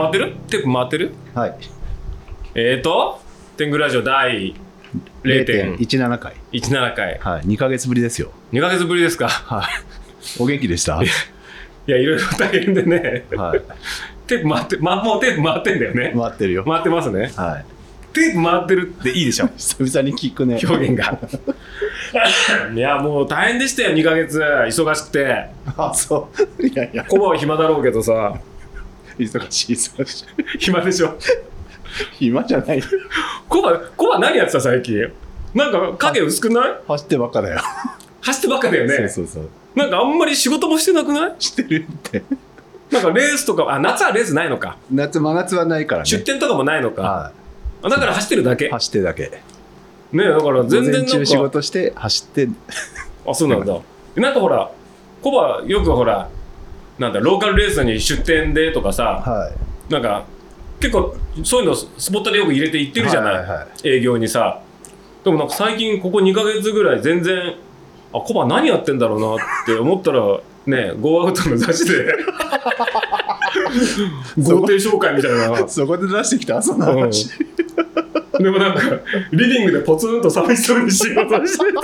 回ってる？テープ回ってる？はい。えーと天狗ラジオ第0.17 0.17回。回。はい。2ヶ月ぶりですよ。2ヶ月ぶりですか？はい。お元気でした？いやいろいろ大変でね。はい。テープ回って、ま、もうテープ回ってんだよね。回ってるよ。回ってますね。はい。テープ回ってるっていいでしょ。久々に聞くね。表現が。いやもう大変でしたよ2ヶ月。忙しくて。あそう。いやいや。コバは暇だろうけどさ忙しい忙しい。暇でしょ。暇じゃない。コバコバ何やってた最近？なんか影薄くない？走ってばっかだよ、走ってばっかだよね。そうそうそう。なんかあんまり仕事もしてなくない？してるって。なんかレースとかあ夏はレースないのか。夏真夏はないからね。出店とかもないのか、はあだから走ってるだけ？い走ってるだけ。ねだから全然なんか。事して走って。あそうなんだ。なんかほらコバよくほらなんだローカルレースに出店でとかさはい。なんか結構そういうのスポットでよく入れて行ってるじゃない,、はいはいは営業にさ。でもなんか最近ここ2ヶ月ぐらい全然あコバ何やってんだろうなって思ったら ねゴーアウトの雑誌で 豪邸紹介みたいな。そこで出してきた？その話、でもなんかリビングでポツンと寂しそうに仕事してて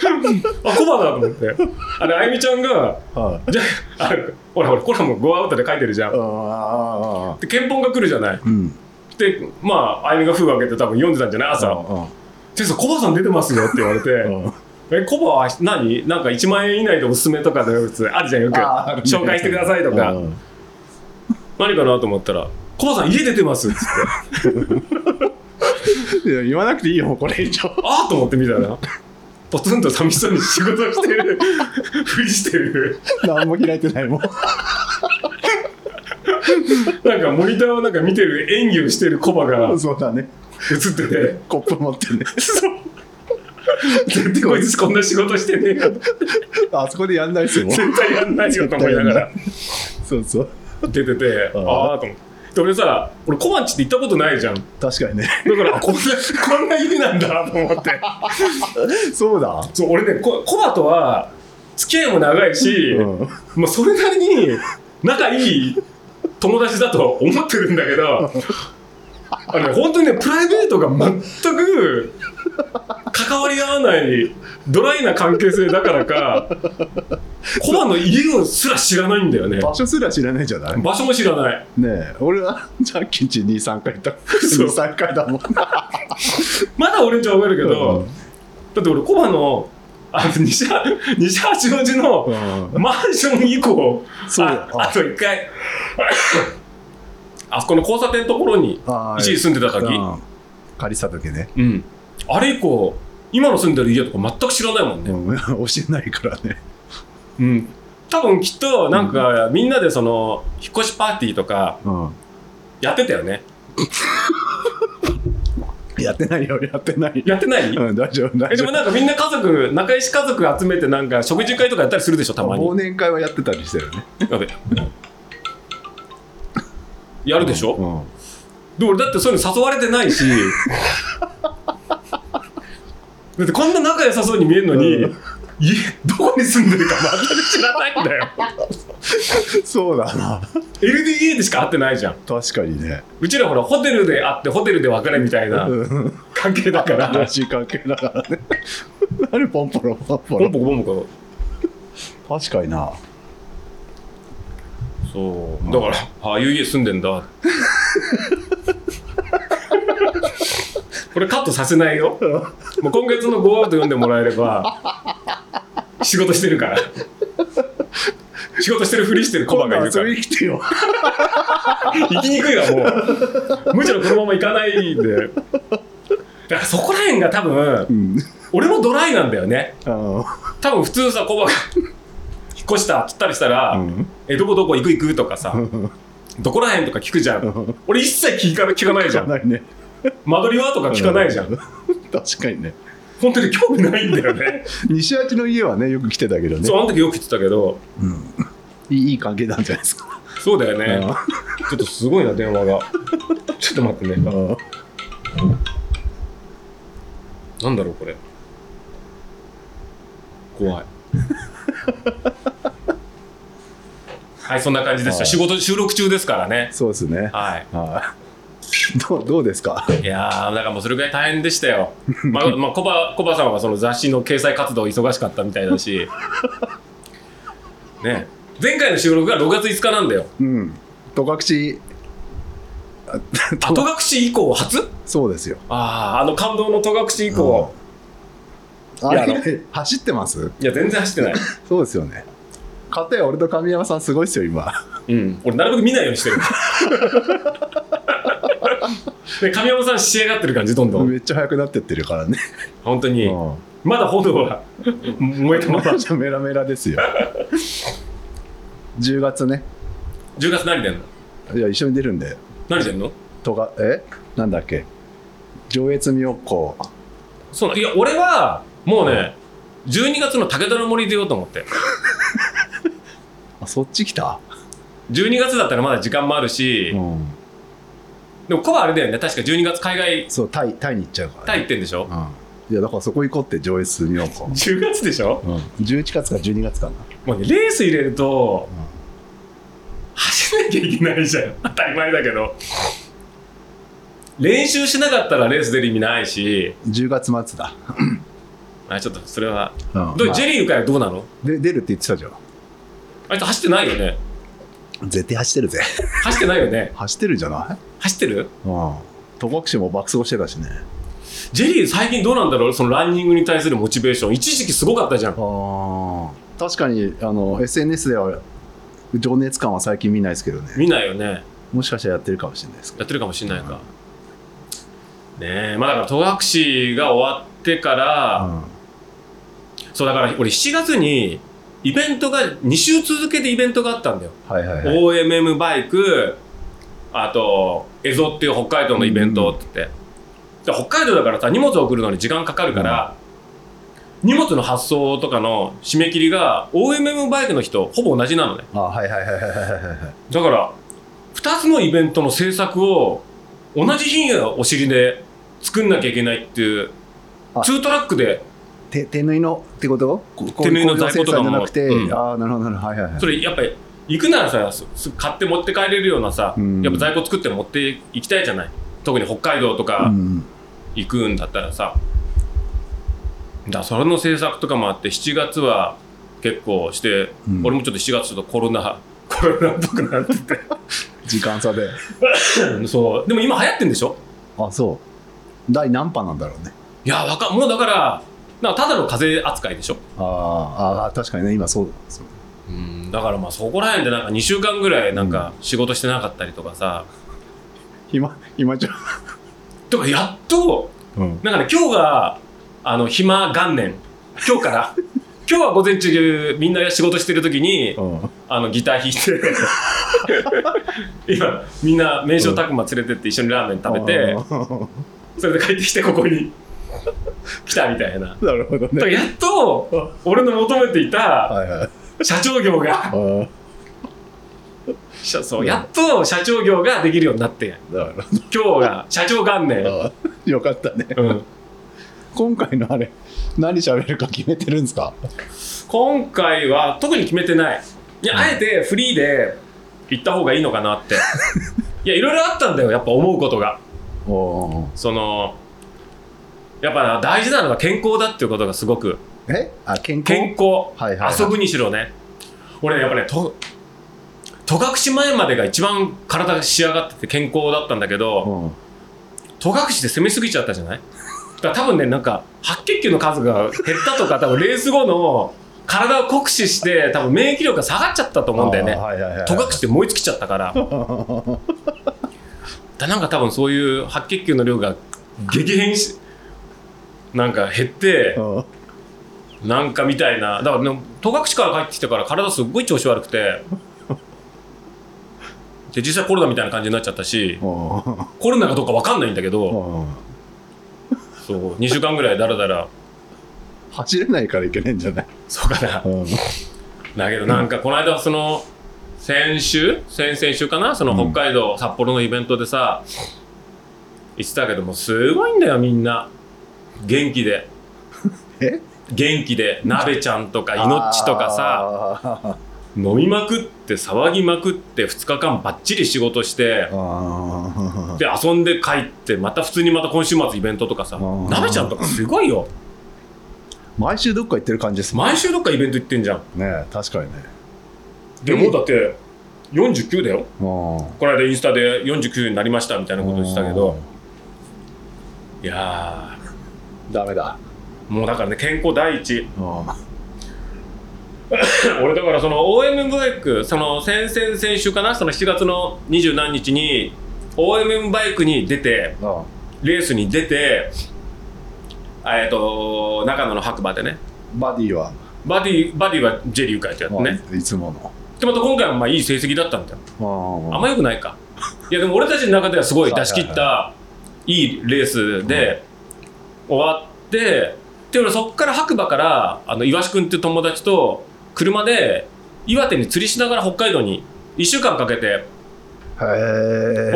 あコバだと思って。あれあゆみちゃんがはい。じゃああほらほらコラムゴーアウトで書いてるじゃん。で憲法が来るじゃない。うん。でまああゆみが封を開けて多分読んでたんじゃない？朝。うん「でさコバさん出てますよ」って言われて。うん「えコバは何？なんか1万円以内でおすすめとかで普通あるじゃんよく。紹介してくださいとか。うん。何かなと思ったら「コバさん家出てます」っつって。いや言わなくていいよこれ以上。ああと思って見たらポツンと寂しそうに仕事してる。ふりしてる。何も開いてないもん。なんかモニターをなんか見てる演技をしてるコバが映そうだね。ってて。コップ持ってね。そう。絶対こいつこんな仕事してねえよあそこでやんないですよ。絶対やんないよと思いながら。そうそう。出ててあー。ああと思って。で俺さ俺小町って行ったことないじゃん。だ確かにね。からあこんなこんな家なんだと思って。そうだ。そう俺ねこコバとは付き合いも長いし、うん。まあ、それなりに仲いい友達だとは思ってるんだけどあのね本当にねプライベートが全く関わり合わないドライな関係性だからか コバの家をすら知らないんだよね。場所すら知らないじゃない？ね場所も知らない。え俺はジャッキーチ23回行った。そう23回だもん。まだ俺んちはわかるけど、うん。だって俺コバのあの西は西八王子のうん。マンション以降そうああ。と一回。あそこの交差点のところに一時住んでた時、うん。借りてた時ね、うん、あれ以降今の住んでる家とか全く知らないもんね、うん、教えないからね。うん、多分きっとなんか、みんなでその引っ越しパーティーとかうん。やってたよね。やってないよやってない。やってない、うん大丈夫大丈夫。えでもなんかみんな家族仲良し家族集めてなんか食事会とかやったりするでしょたまに。忘年会はやってたりしてるね。やべ。やるでしょ、うん。で俺だってそういうの誘われてないし。だ ってこんな仲良さそうに見えるのに、うん。家どこに住んでるか全く知らないんだよ。そうだな。LDA でしか会ってないじゃん。確かにね。うちらほらホテルで会ってホテルで別れみたいなうん。関係だから。新しい関係だからね。何ポンポロポンポポンロポコポンポコ。確かにな。そう。だからああいう家住んでんだ これカットさせないよ。もう今月のゴーアウト読んでもらえれば仕事してるから。仕事してるふりしてるコバがいるから。てよ。行きにくいわもう。むしろこのまま行かないんで。だからそこら辺が多分うん。俺もドライなんだよね。多分普通さコバが引っ越したっつったりしたら、うん。えどこどこ行く行くとかさどこら辺とか聞くじゃん。俺一切聞か聞かないじゃん。ないね 間取りはとか聞かないじゃん。う 確かにね。本当に興味ないんだよね。西八の家はねよく来てたけどね。そうあの時よく言ってたけど。いいいい関係なんじゃないですか。そうだよね。あちょっとすごいな電話が。ちょっと待ってね。あなんだろうこれ。怖い。はい、そんな感じです。よ。はい。仕事、収録中ですからね。そうですね。はい。はい。どうどうですか？いやー、だからもうそれぐらい大変でしたよ。まあ、まあ、コバ、コバさんはその雑誌の掲載活動忙しかったみたいだし。ね。前回の収録が6月5日なんだよ。うん。戸隠。戸隠以降初？そうですよ。ああ、あの感動の戸隠以降。あいやあのれ走ってます？いや、全然走ってない。そうですよね。かたや俺と神山さんすごいですよ今。うん。俺、なるべく見ないようにしてる。で、神山さん仕上がってる感じ、どんどん。めっちゃ速くなってってるからね。本当に。うんまだ炎は燃えてま。ますだメラメラですよ。10月ね。10月何出んの？いや一緒に出るんで。何出んの？とがえ？なんだっけ？上越妙高。そうな、いや、俺は、もうね、12月の武田の森出ようと思って。あそっち来た？12月だったらまだ時間もあるし、うん。でもコバあれだよね、確か12月海外、そうタイタイに行っちゃうから、タイ行ってんでしょ？うん。いやだからそこ行こうって上越妙高。?10 月でしょ？うん。11月か12月かな。もうね、レース入れると、うん走らなきゃいけないじゃん。当たり前だけど。練習しなかったらレース出る意味ないし、10月末だ。あちょっとそれは。うん。どうまあジェリーの会はどうなの？で出るって言ってたじゃん。あいつ走ってないよね。絶対走ってるぜ。走ってないよね。走ってるじゃない？走ってる？うん。戸隠も爆走してたしね。ジェリー最近どうなんだろう？そのランニングに対するモチベーション。一時期すごかったじゃん。ああ。確かにあの SNS では情熱感は最近見ないですけどね。見ないよね。もしかしたらやってるかもしれないですけやってるかもしれないか。ねえ、まあだから戸隠が終わってから、ど。うん。そうだから俺7月にイベントが2週続けてイベントがあったんだよ。はいはいはい。OMM バイク、あと、エゾっていう北海道のイベントって言って。で北海道だからさ、荷物を送るのに時間かかるから、荷物の発送とかの締め切りが OMM バイクの人ほぼ同じなのね。あはいはいはいはいはいはい。だから、2つのイベントの制作を同じ日にお尻で作んなきゃいけないっていう、あツートラックで、手手縫いのってこと？手縫いの在庫とかもじゃなくて、うん。ああなるほどなるほどはいはいはい。それやっぱり行くならさ、買って持って帰れるようなさ、うん。やっぱ在庫作って持って行きたいじゃない？特に北海道とか、うん行くんだったらさ。だそれの制作とかもあって7月は結構して、うん。俺もちょっと7月ちょっとコロナ コロナっぽくなってて。時間差で。そう。でも今流行ってんでしょ？あそう。第何波なんだろうね。いやわかもうだからなんかただの風邪扱いでしょ。あーあー確かにね今そうそう。うんだからまあそこら辺でなんか2週間ぐらいなんか仕事してなかったりとかさ、今今じゃとかやっとうん。なんかね今日があの暇元年。今日から。今日は午前中みんな仕事してる時にうん。あのギター弾いて。今みんな名称拓磨連れてって一緒にラーメン食べてあそれで帰ってきてここに来たみたいな。ーなるほどね。やっと俺の求めていた社長業が。そうやっと社長業ができるようになって。今日が社長元年、よかったね。うん、今回のあれ何喋るか決めてるんですか？今回は特に決めてない。いやあえてフリーで行った方がいいのかなって。いやいろいろあったんだよやっぱ思うことが。そのやっぱ大事なのが健康だっていうことがすごく。え？あ健康？健康、はいはいはい。遊ぶにしろね。俺やっぱねと戸隠前までが一番体が仕上がってて健康だったんだけどうん。戸隠で攻めすぎちゃったじゃない？だから多分ねなんか白血球の数が減ったとか多分レース後の体を酷使して多分免疫力が下がっちゃったと思うんだよね。あーはいはいはい戸隠って燃え尽きちゃったから。だなんか多分そういう白血球の量が激変しなんか減ってうん。なんかみたいな。だからね戸隠から帰ってきてから体すっごい調子悪くて。で実際コロナみたいな感じになっちゃったしうん。コロナかどうか分かんないんだけどうん。そう2週間ぐらいだらだら。走れないからいけないんじゃない？そうかな。うん。だけどなんかこの間その先週？先々週かな？そのうん。北海道、札幌のイベントでさ言ってたけどもすごいんだよみんな元気で。え？元気で。鍋ちゃんとかいのっちとかさ。さ飲みまくって騒ぎまくって2日間ばっちり仕事してあで遊んで帰ってまた普通にまた今週末イベントとかさ。ー。なべちゃんとかすごいよ。ー毎週どっか行ってる感じですもん毎週どっかイベント行ってんじゃん。ね確かにね。でもうだって49だよ。うんこの間インスタで49になりましたみたいなこと言ってたけど。いやダメだ。ーもうだからね健康第一。うん。俺だからその OM バイクその先々先週かなその7月の二十何日に OM バイクに出てあレースに出てえっと長野の白馬でね。バディは、バディバディはジェリー会ってやってね。まあいつもの。でまた今回はまあいい成績だったんだよ。ああんま良くないか。いやでも俺たちの中ではすごい出し切った いいレースで終わってで俺そっから白馬からあの岩志くんっていう友達と車で岩手に釣りしながら北海道に1週間かけて北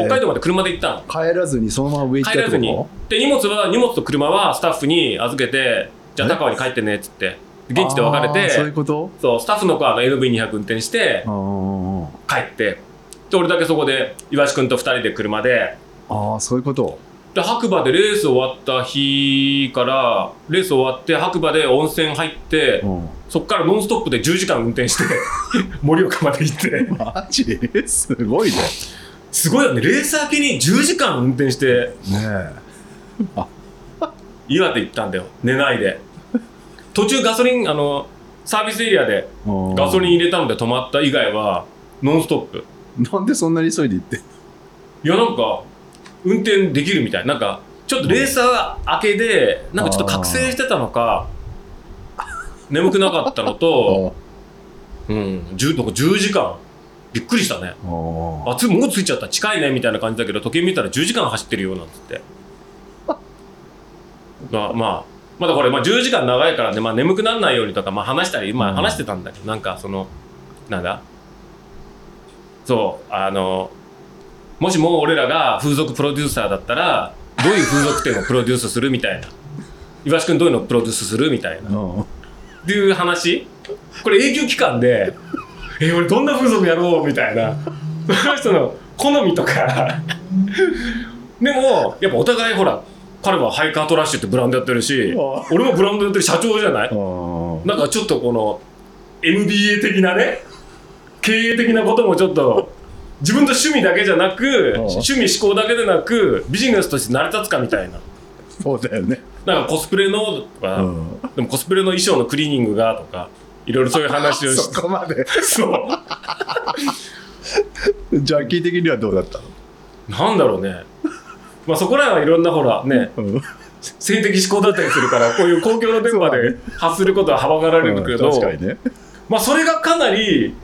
海道まで車で行ったの。帰らずにそのまま上行っ帰らずに。こで荷物は荷物と車はスタッフに預けてじゃあ高尾に帰ってねっつってと現地で別れあーそういうてこと？そうスタッフの子はあの NV200 運転して帰って。で俺だけそこで岩志くんと2人で車であーそういうことで白馬でレース終わった日からレース終わって白馬で温泉入ってうん。そっからノンストップで10時間運転して 盛岡まで行って。マジ？すごいね。すごいよね。レース明けに10時間運転してね岩手行ったんだよ。寝ないで。途中ガソリンあのサービスエリアでえガソリン入れたので止まった以外はノンストップ。なんでそんなに急いで行ってんいやなんか運転できるみたいな。んかちょっとレーサー明けでなんかちょっと覚醒してたのか眠くなかったのと うん、10, なんか10時間。びっくりしたね。のあもう着いちゃった。近いねみたいな感じだけど時計見たら10時間走ってるよなんつって。まあまあ。まだこれ、まあ、10時間長いからね、まあ、眠くならないようにとか、まあ、話したり、まあ、うん。話してたんだけど、なんかそのなんだ？そうあのもしも俺らが風俗プロデューサーだったらどういう風俗店をプロデュースするみたいな。岩橋君どういうのをプロデュースするみたいな。うん。っていう話。これ営業期間で「え俺どんな風俗やろう?」みたいな。その人の好みとか。でもやっぱお互いほら彼はハイカートラッシュってブランドやってるしあ俺もブランドやってる社長じゃない？なんかちょっとこの MBA 的なね経営的なこともちょっと自分の趣味だけじゃなく趣味思考だけでなくビジネスとして成り立つかみたいな。そうだよね。なんかコスプレのとか、うん。でもコスプレの衣装のクリーニングがとかいろいろそういう話をしそこまで。そう。ジャッキー的にはどうだったなんだろうね。まあそこらはいろんなほらねのうん。性的思考だったりするからこういう公共の電波で発することははばかられるけど、確かにね。まあそれがかなり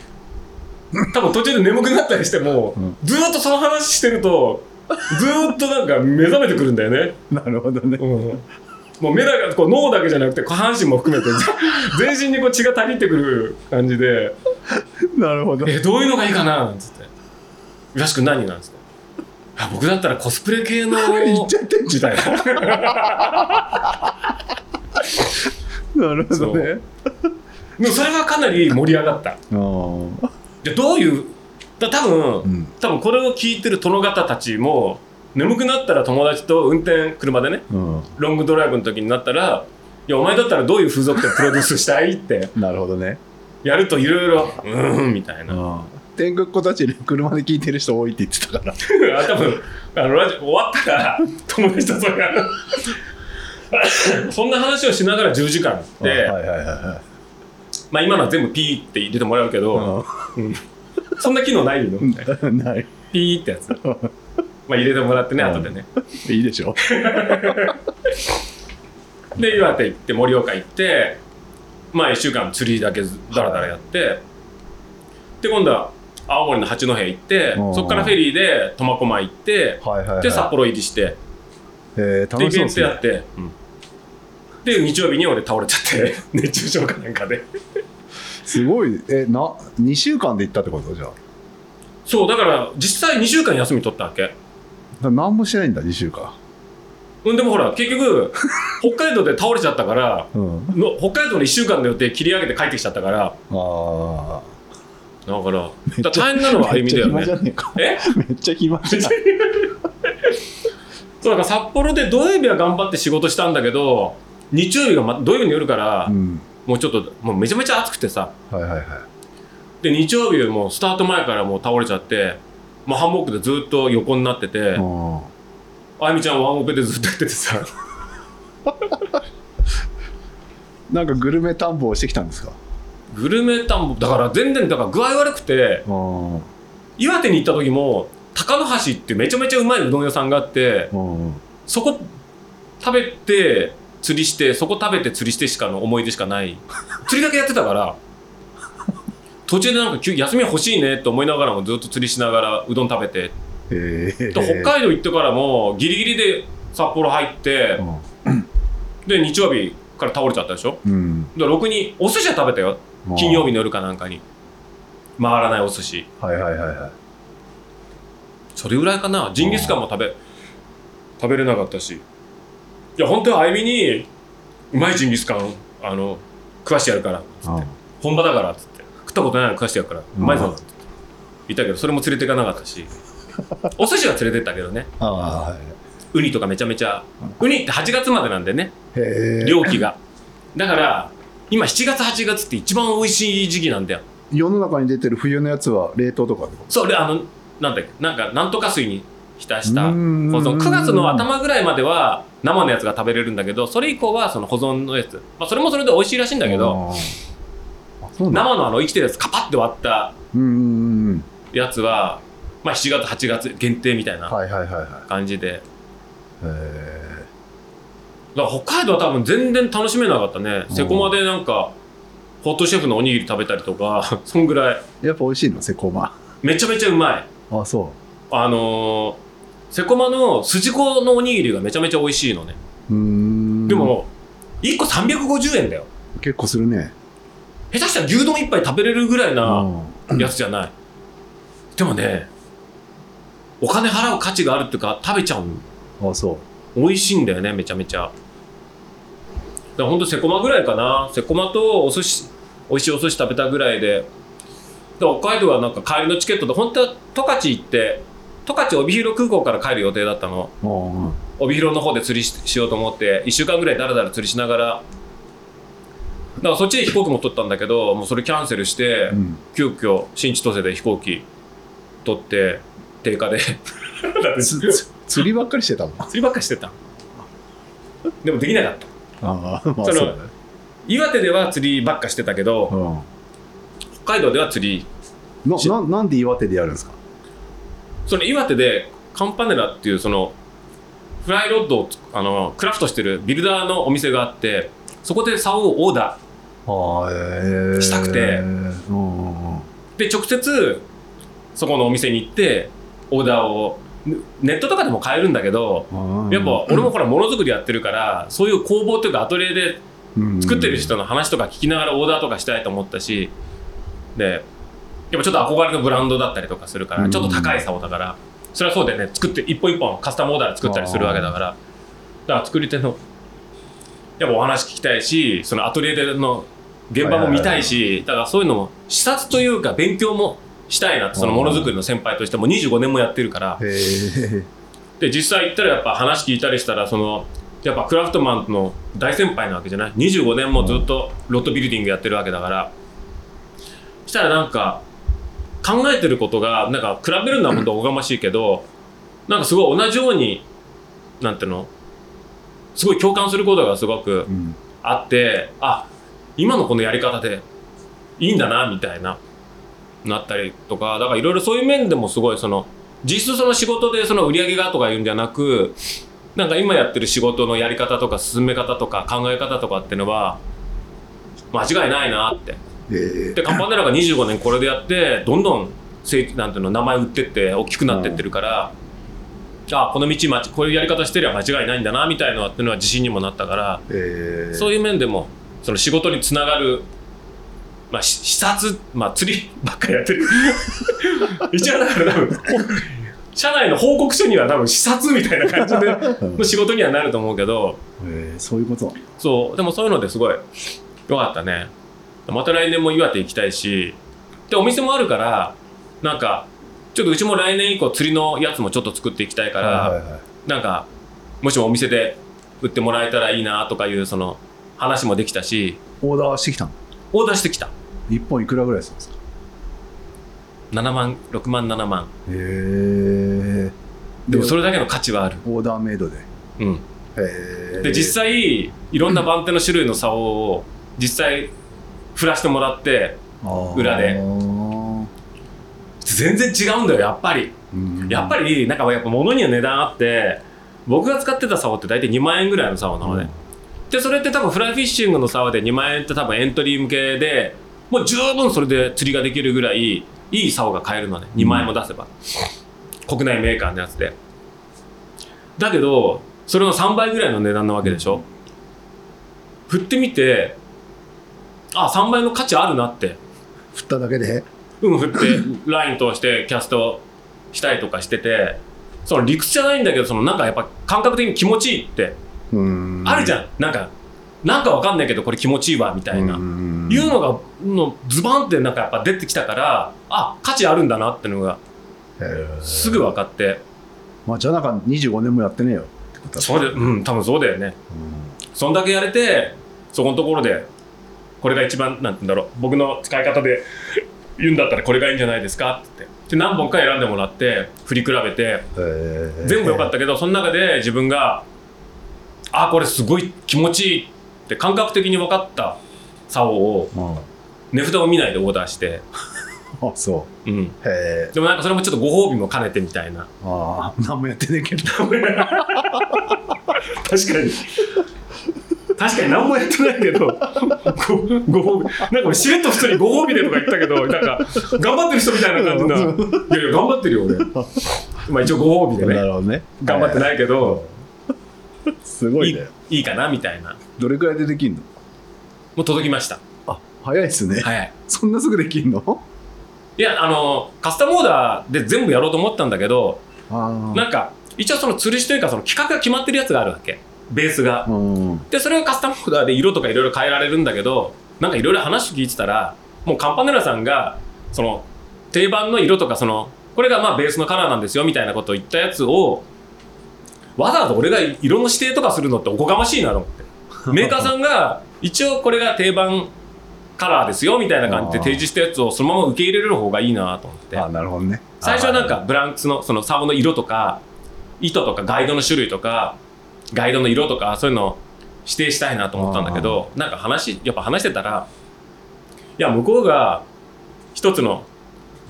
多分途中で眠くなったりしても、うん。ずーっとその話してるとずーっとなんか目覚めてくるんだよね、なるほどね。うん、もう目だけこう脳だけじゃなくて下半身も含めて 全身にこう血がたぎってくる感じで。なるほど。えどういうのがいいかな？なんつって「浦くん何?」なんつって。あ僕だったらコスプレ系の言っちゃってんじみたいな。ゃんなるほどね。でもそれはかなり盛り上がった。あーでどういうだ多分、うん。多分これを聞いてる殿方たちも眠くなったら友達と運転車でねうん。ロングドライブの時になったら「いやお前だったらどういう風俗店プロデュースしたい?」って。なるほどね。やるといろいろ「うーん」みたいな。うん。天狗っ子たちに車で聞いてる人多いって言ってたから。あ多分あのラジオ終わったら友達とそれやる。そんな話をしながら10時間で、はいはいはいはまあ、今のは全部ピーって入れてもらうけど、うん。そんな機能ないの？みたいなうんない。ピーってやつ。まあ入れてもらってねうん。後でね。いいでしょ。で岩手行って盛岡行ってまあ1週間釣りだけダラダラやって、で今度は青森の八戸行ってうん。そこからフェリーで苫小牧行ってで札幌入りしてえ楽しそうですね。トやって、で日曜日に俺倒れちゃって 熱中症かなんかですごい。えな2週間で行ったってこと？じゃあ。そうだから実際2週間休み取ったわけ。だ何もしてないんだ2週間。うんでもほら結局 北海道で倒れちゃったからうん。の北海道の1週間の予定切り上げて帰ってきちゃったから。ああだから大変なのはあゆみだよめっちゃ暇じゃねねえか。え？めっちゃ暇じゃん。そうだから札幌で土曜日は頑張って仕事したんだけど日曜日が、ま、土曜日の夜からうんもうちょっともうめちゃめちゃ暑くてさ。はいはいはい。で日曜日もうスタート前からもう倒れちゃってもうハンモックでずっと横になっててああゆみちゃんワンオペでずっとやっててさ。ー なんかグルメ探訪してきたんですか？グルメ探訪だから全然だから具合悪くて岩手に行った時も高野橋ってめちゃめちゃうまいうどん屋さんがあってうん。そこ食べて釣りしてそこ食べて釣りしてしかの思い出しかない。釣りだけやってたから途中でなんか急休み欲しいねと思いながらもずっと釣りしながらうどん食べて。へえで北海道行ってからもギリギリで札幌入ってで日曜日から倒れちゃったでしょ？うん。でろくにお寿司は食べたよ。金曜日の夜かなんかに。回らないお寿司。はいはいはいはい。それぐらいかな。ジンギスカンも食べ食べれなかったし。いや本当はあゆみにうまいジンギスカンあの食わしてやるからあ本場だからっつって。食ったことないの食わしてやるからうまいぞって言ったけどそれも連れていかなかったし お寿司は連れてったけどね。ウニとかめちゃめちゃウニって8月までなんでねいへえ。漁期が。だから今7月8月って一番美味しい時期なんだよ。世の中に出てる冬のやつは冷凍とかそれあのなんだっけなんかなんとか水に浸した保存。9月の頭ぐらいまでは生のやつが食べれるんだけどそれ以降はその保存のやつ、まあ、それもそれで美味しいらしいんとだけど生のあの生きてるやつカパッて割ったやつは、まあ、7月8月限定みたいな感じで。へえだから北海道は多分全然楽しめなかったね。うん。セコマでなんかホットシェフのおにぎり食べたりとか そんぐらい。やっぱ美味しいのセコマ。めちゃめちゃうまい。あそあのーセコマの筋子のおにぎりがめちゃめちゃ美味しいのね。でも1個350円だよ。結構するね。下手したら牛丼一杯食べれるぐらいなうん。やつじゃない。でもねお金払う価値があるっていうか食べちゃう。あそ美味しいんだよねめちゃめちゃ。だほんとセコマぐらいかな。セコマとお寿司美味しいお寿司食べたぐらいで。で北海道はなんか帰りのチケットで本当は十勝行って十勝帯広空港から帰る予定だったの。ううん。うん帯広の方で釣りししようと思って1週間ぐらいだらだら釣りしながら。だからそっちで飛行機も取ったんだけどもうそれキャンセルして、うん。急遽新千歳で飛行機取って定価で。釣りばっかりしてたの？りばっかりしてた。でもできなかった。ああまあその岩手では釣りばっかしてたけどうん。北海道では釣りなななんで岩手でやるんですか？その岩手でカンパネラっていうそのフライロッドをあのクラフトしてるビルダーのお店があってそこで竿をオーダああへえ。したくて。で直接そこのお店に行ってオーダーをネネットとかでも買えるんだけどうんやっぱ俺もほらものづくりやってるからそういう工房というかアトリエで作ってる人の話とか聞きながらオーダーとかしたいと思ったしでやっぱちょっと憧れのブランドだったりとかするからうん。ちょっと高い竿だからそれはそうでね。作って一本一本カスタムオーダーで作ったりするわけだから。だから作り手のやっぱお話聞きたいしそのアトリエでの現場も見たいしだからそういうのも視察というか勉強もしたいなってそのものづくりの先輩としても25年もやってるから。で実際行ったらやっぱ話聞いたりしたらそのやっぱクラフトマンの大先輩なわけじゃない？25年もずっとロットビルディングやってるわけだから。したらなんか考えてることがなんか比べるのは本当おがましいけどなんかすごい同じようになんていうのすごい共感することがすごくあってあ今のこのやり方でいいんだなみたいななったりとかだからいろいろそういう面でもすごいその実質その仕事でその売り上げがとか言うんじゃなくなんか今やってる仕事のやり方とか進め方とか考え方とかっていうのは間違いないなってえでカンパネラが25年これでやってどんどんせいなんていうの名前売ってって大きくなってってるから、あこの道まちこういうやり方してりゃ間違いないんだなみたいなのっていうのは自信にもなったからえそういう面でもその仕事につながる、まあ、し視察、まあ、釣りばっかりやってる。一応だから多分社内の報告書には多分視察みたいな感じでうん。の仕事にはなると思うけど。えーそういうこと。そう。でもそういうのですごい良かったねまた来年も岩手行きたいしでお店もあるからなんかちょっとうちも来年以降釣りのやつもちょっと作っていきたいから、はいはいはい。なんかもしもお店で売ってもらえたらいいなとかいうその話もできたし。オーダーしてきたの？オーダーしてきた。1本いくらぐらいするんですか？7万6万7万。へえでもそれだけの価値はある、オーダーメイドで。うん、へえで実際いろんな番手の種類の竿を実際振らしてもらって裏で。全然違うんだよやっぱり。やっぱりなんかやっぱ物には値段あって僕が使ってた竿って大体2万円ぐらいの竿なのね、でそれって多分フライフィッシングの竿で2万円って多分エントリー向けでもう十分それで釣りができるぐらいいい竿が買えるのね。2万円も出せば、国内メーカーのやつで。だけどそれの3倍ぐらいの値段なわけでしょ。振ってみてあ3倍の価値あるなって。振っただけで？うん振って ライン通してキャストしたりとかしてて。その理屈じゃないんだけどそのなんかやっぱ感覚的に気持ちいいって。うん。あるじゃん。なんかなんかわかんないけどこれ気持ちいいわみたいな、うん。いうのがのズバンってなんかやっぱ出てきたからあ価値あるんだなってのがすぐ分かって。まあじゃあなんか25年もやってねえよってことだそうでうん多分そうだよね。そんだけやれてそこのところでこれが一番なんて言うんだろう。僕の使い方で言うんだったらこれがいいんじゃないですか？って。言ってで何本か選んでもらって振り比べてうん全部良かったけどその中で自分があこれすごい気持ちいい。って感覚的に分かった竿をうん。値札を見ないでオーダーして、あそう。ん、うへえでもなんかそれもちょっとご褒美も兼ねてみたいな。ああ何もやってねえけど。確かに確かに何もやってないけどごご褒美なんか俺しれっと普通にご褒美でとか言ったけどなんか頑張ってる人みたいな感じな。いやいや頑張ってるよ俺。まあ一応ご褒美でね。なるほどね。頑張ってないけどすごいいね。いいいかなみたいな。どれくらいでできんの？もう届きました。あ早いっすね。早い。そんなすぐできんの？いやあのカスタムオーダーで全部やろうと思ったんだけどあなんか一応その吊るしというかその企画が決まってるやつがあるわけベースが。あうん。でそれをカスタムオーダーで色とかいろいろ変えられるんだけどなんかいろいろ話聞いてたらもうカンパネラさんがその定番の色とかそのこれがまあベースのカラーなんですよみたいなことを言ったやつをわざわざ俺が色の指定とかするのっておこがましいなと思って。メーカーさんが一応これが定番カラーですよみたいな感じで提示したやつをそのまま受け入れる方がいいなと思って。あなるほどね。最初はなんかブランクスのその竿の色とか糸とかガイドの種類とかガイドの色とかそういうのを指定したいなと思ったんだけどなんか話やっぱ話してたらいや向こうが一つの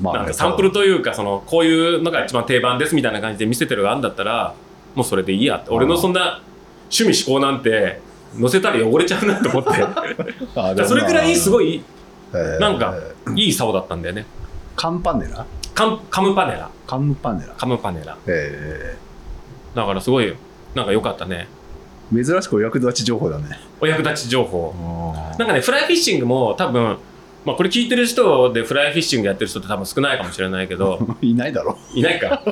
まなんかサンプルというかそのこういうのが一番定番ですみたいな感じで見せてるがあるんだったらもうそれでいいやって。俺のそんな趣味思考なんて載せたら汚れちゃうなって。思ってそれくらいすごいいなんかいい竿だったんだよね。カンパネラ？カンカムパネラ。カムパネラ。カムパネラ。えだからすごいなんか良かったね。え珍しくお役立ち情報だね。お役立ち情報。なんかねフライフィッシングも多分まあこれ聞いてる人でフライフィッシングやってる人って多分少ないかもしれないけど。いないだろ。いないか。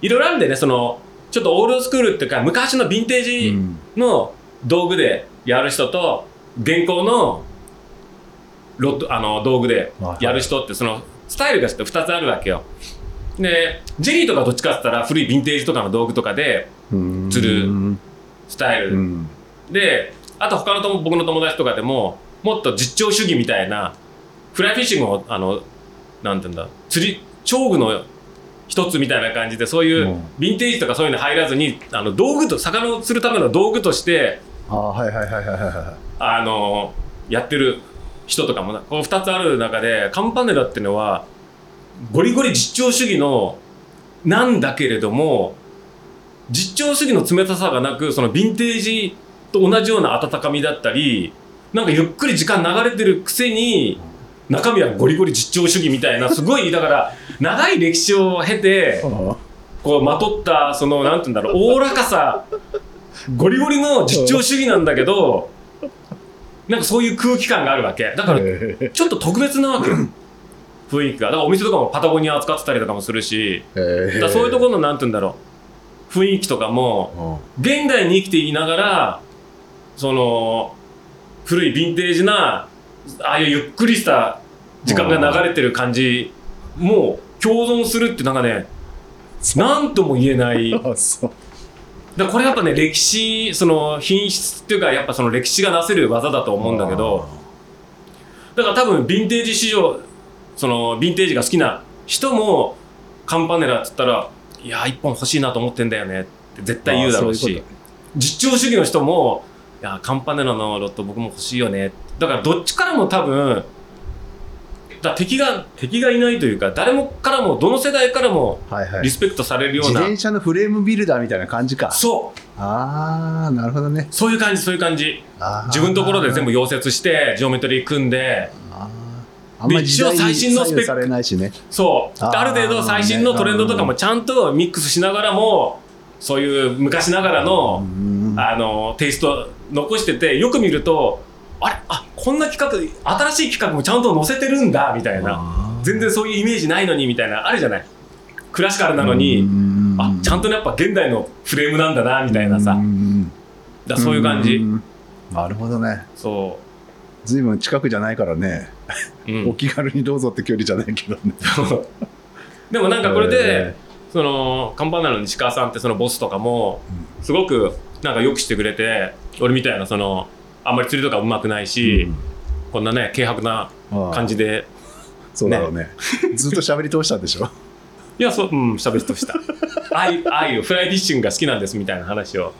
いろいろあるんでねそのちょっとオールドスクールっていうか昔のヴィンテージうん。の道具でやる人と現行のロッドあの道具でやる人ってそのスタイルがちょっと2つあるわけよ。でジェリーとかどっちかって言ったら古いヴィンテージとかの道具とかでうん釣るスタイル。うん。であと他のとも僕の友達とかでももっと実調主義みたいなフライフィッシングをあのなんていうんだ釣り釣具の一つみたいな感じでそういううん。ヴィンテージとかそういうの入らずにあの道具と魚を釣るための道具としてああはいはいはいはいはいはあのやってる人とかもなこの2つある中でカンパネラっていうのはゴリゴリ実調主義のなんだけれども実調主義の冷たさがなくそのヴィンテージと同じような温かみだったりなんかゆっくり時間流れてるくせに中身はゴリゴリ実調主義みたいなすごいだから長い歴史を経ていこうまとったそのなんて言うんだろうおおらかさゴリゴリの実調主義なんだけどなんかそういう空気感があるわけ。だからえちょっと特別なわけ。よ雰囲気が。だからお店とかもパタゴニア扱ってたりとかもするし。えだそういうところのなんて言うんだろう雰囲気とかも現代に生きていながらその古いヴィンテージなああいうゆっくりした時間が流れてる感じも共存するってなんかねなんとも言えない。だこれやっぱね歴史その品質っていうかやっぱその歴史がなせる技だと思うんだけどだから多分ヴィンテージ市場そのヴィンテージが好きな人もカンパネラって言ったらいや一本欲しいなと思ってんだよね。って絶対言うだろうし。ういうこ実調主義の人もいやカンパネラのロット僕も欲しいよね。だからどっちからも多分だ敵が敵がいないというか誰もからもどの世代からもはいはい。リスペクトされるような、自転車のフレームビルダーみたいな感じか。そう。ああなるほどね。そういう感じそういう感じ。自分のところで全部溶接してジオメトリー組んであんまり一応最新のスペック。左右されないしね。そう。ある程度最新のトレンドとかもちゃんとミックスしながらもそういう昔ながらのうん。あのテイスト残しててよく見るとあれ？あこんな企画新しい企画もちゃんと載せてるんだみたいな。全然そういうイメージないのにみたいなあるじゃない？クラシカルなのにうんあちゃんとやっぱ現代のフレームなんだなみたいなさ。うんだそういう感じ。んなるほどね。そずいぶん近くじゃないからね、う、うん。お気軽にどうぞって距離じゃないけどね。でもなんかこれで、えそのカンパネラの西川さんってそのボスとかもすごくなんかよくしてくれて俺みたいなそのあんまり釣りとかうまくないし、うん。こんなね軽薄な感じでそうだろうね。ずっと喋り通したんでしょ？いやそううん喋りとした。ああいうああいうフライフィッシングが好きなんですみたいな話を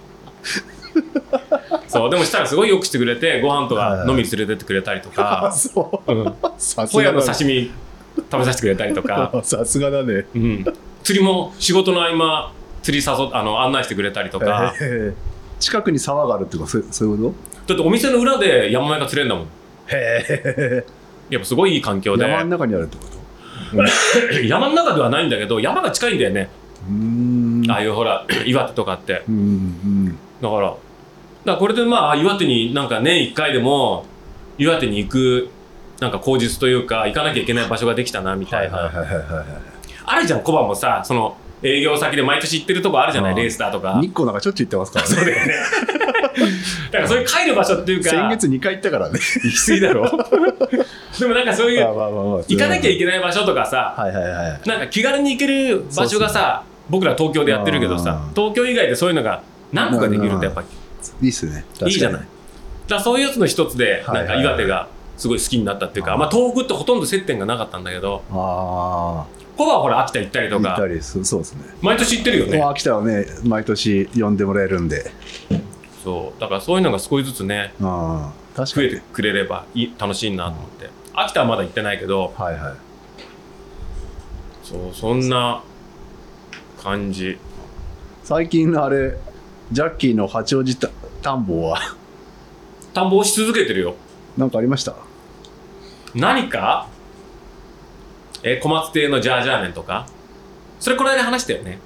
そうでもしたらすごいよくしてくれてご飯とか飲みに連れてってくれたりとあか、ホヤがだね。の刺身食べさせてくれたりとか、さすがだね。うん、釣りも仕事の合間釣り誘っあの案内してくれたりとか、えー近くに沢があるってことそうそういうこだってお店の裏でヤマメが釣れるんだもん。とへえやっぱすごいいい環境で。山の中にあるってこと？山の中ではないんだけど山が近いんだよね、うーん。ああいうほら岩手とかって。うんうん。だからだこれでまあ岩手になんか年1回でも岩手に行くなんか口実というか行かなきゃいけない場所ができたなみたいな、あるじゃんコバもさその営業先で毎年行ってるとこあるじゃないレースだとか。日光なんかしょっちゅう行ってますからね。そうだよね。だからそういう帰る場所っていうか先月2回行ったからね。行き過ぎだろ。でもなんかそういう行かなきゃいけない場所とかさなんか気軽に行ける場所がさ僕ら東京でやってるけどさ東京以外でそういうのが何個かできるとやっぱいいっすね。いいじゃない。だそういうやつの一つでなんか岩手がすごい好きになったっていうか、まあ、東北ってほとんど接点がなかったんだけどあコバはほら秋田行ったりあとか行ったりそうそうですね。毎年行ってるよね。秋田はね毎年呼んでもらえるんで。そう。だからそういうのが少しずつねああ確かに。増えてくれればいい楽しいなと思って。秋田はまだ行ってないけどはいはい。そうそんな感じ。最近のあれジャッキーの八王子た田んぼは。田んぼをし続けてるよ。何かありました？何か？え小松亭のジャージャー麺とか？それこの間話したよね。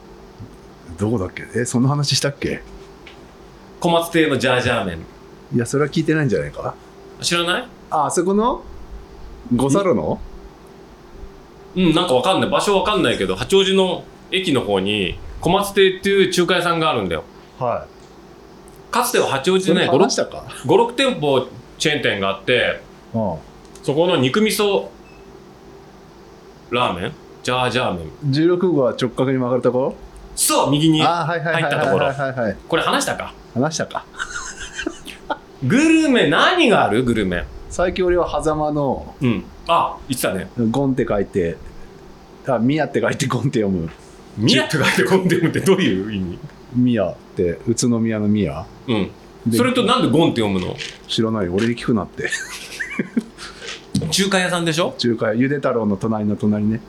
どこだっけ？えそんな話したっけ？小松亭のジャージャー麺。いやそれは聞いてないんじゃないか？知らない？ああそこの？五猿の？うんなんかわかんない。場所わかんないけど八王子の駅の方に小松亭っていう中華屋さんがあるんだよはかつては八王子でね話したか？56店舗チェーン店があってうん。そこの肉味噌ラーメン？ジャージャー麺。16号は直角に曲がるとこ？そう右にああはいはいはいはいはい入ったところ。これ話したか？話したか？グルメ何がある？グルメ。最近俺は狭間のうん。あ言ってたね。ゴンって書いてあミヤって書いてゴンって読む。宮って書いてゴンデムってどういう意味？ミヤって宇都宮のミヤうん。でそれとなんでゴンって読むの？知らない俺に聞くなって。中華屋さんでしょ？中華屋。ゆで太郎の隣の隣ね。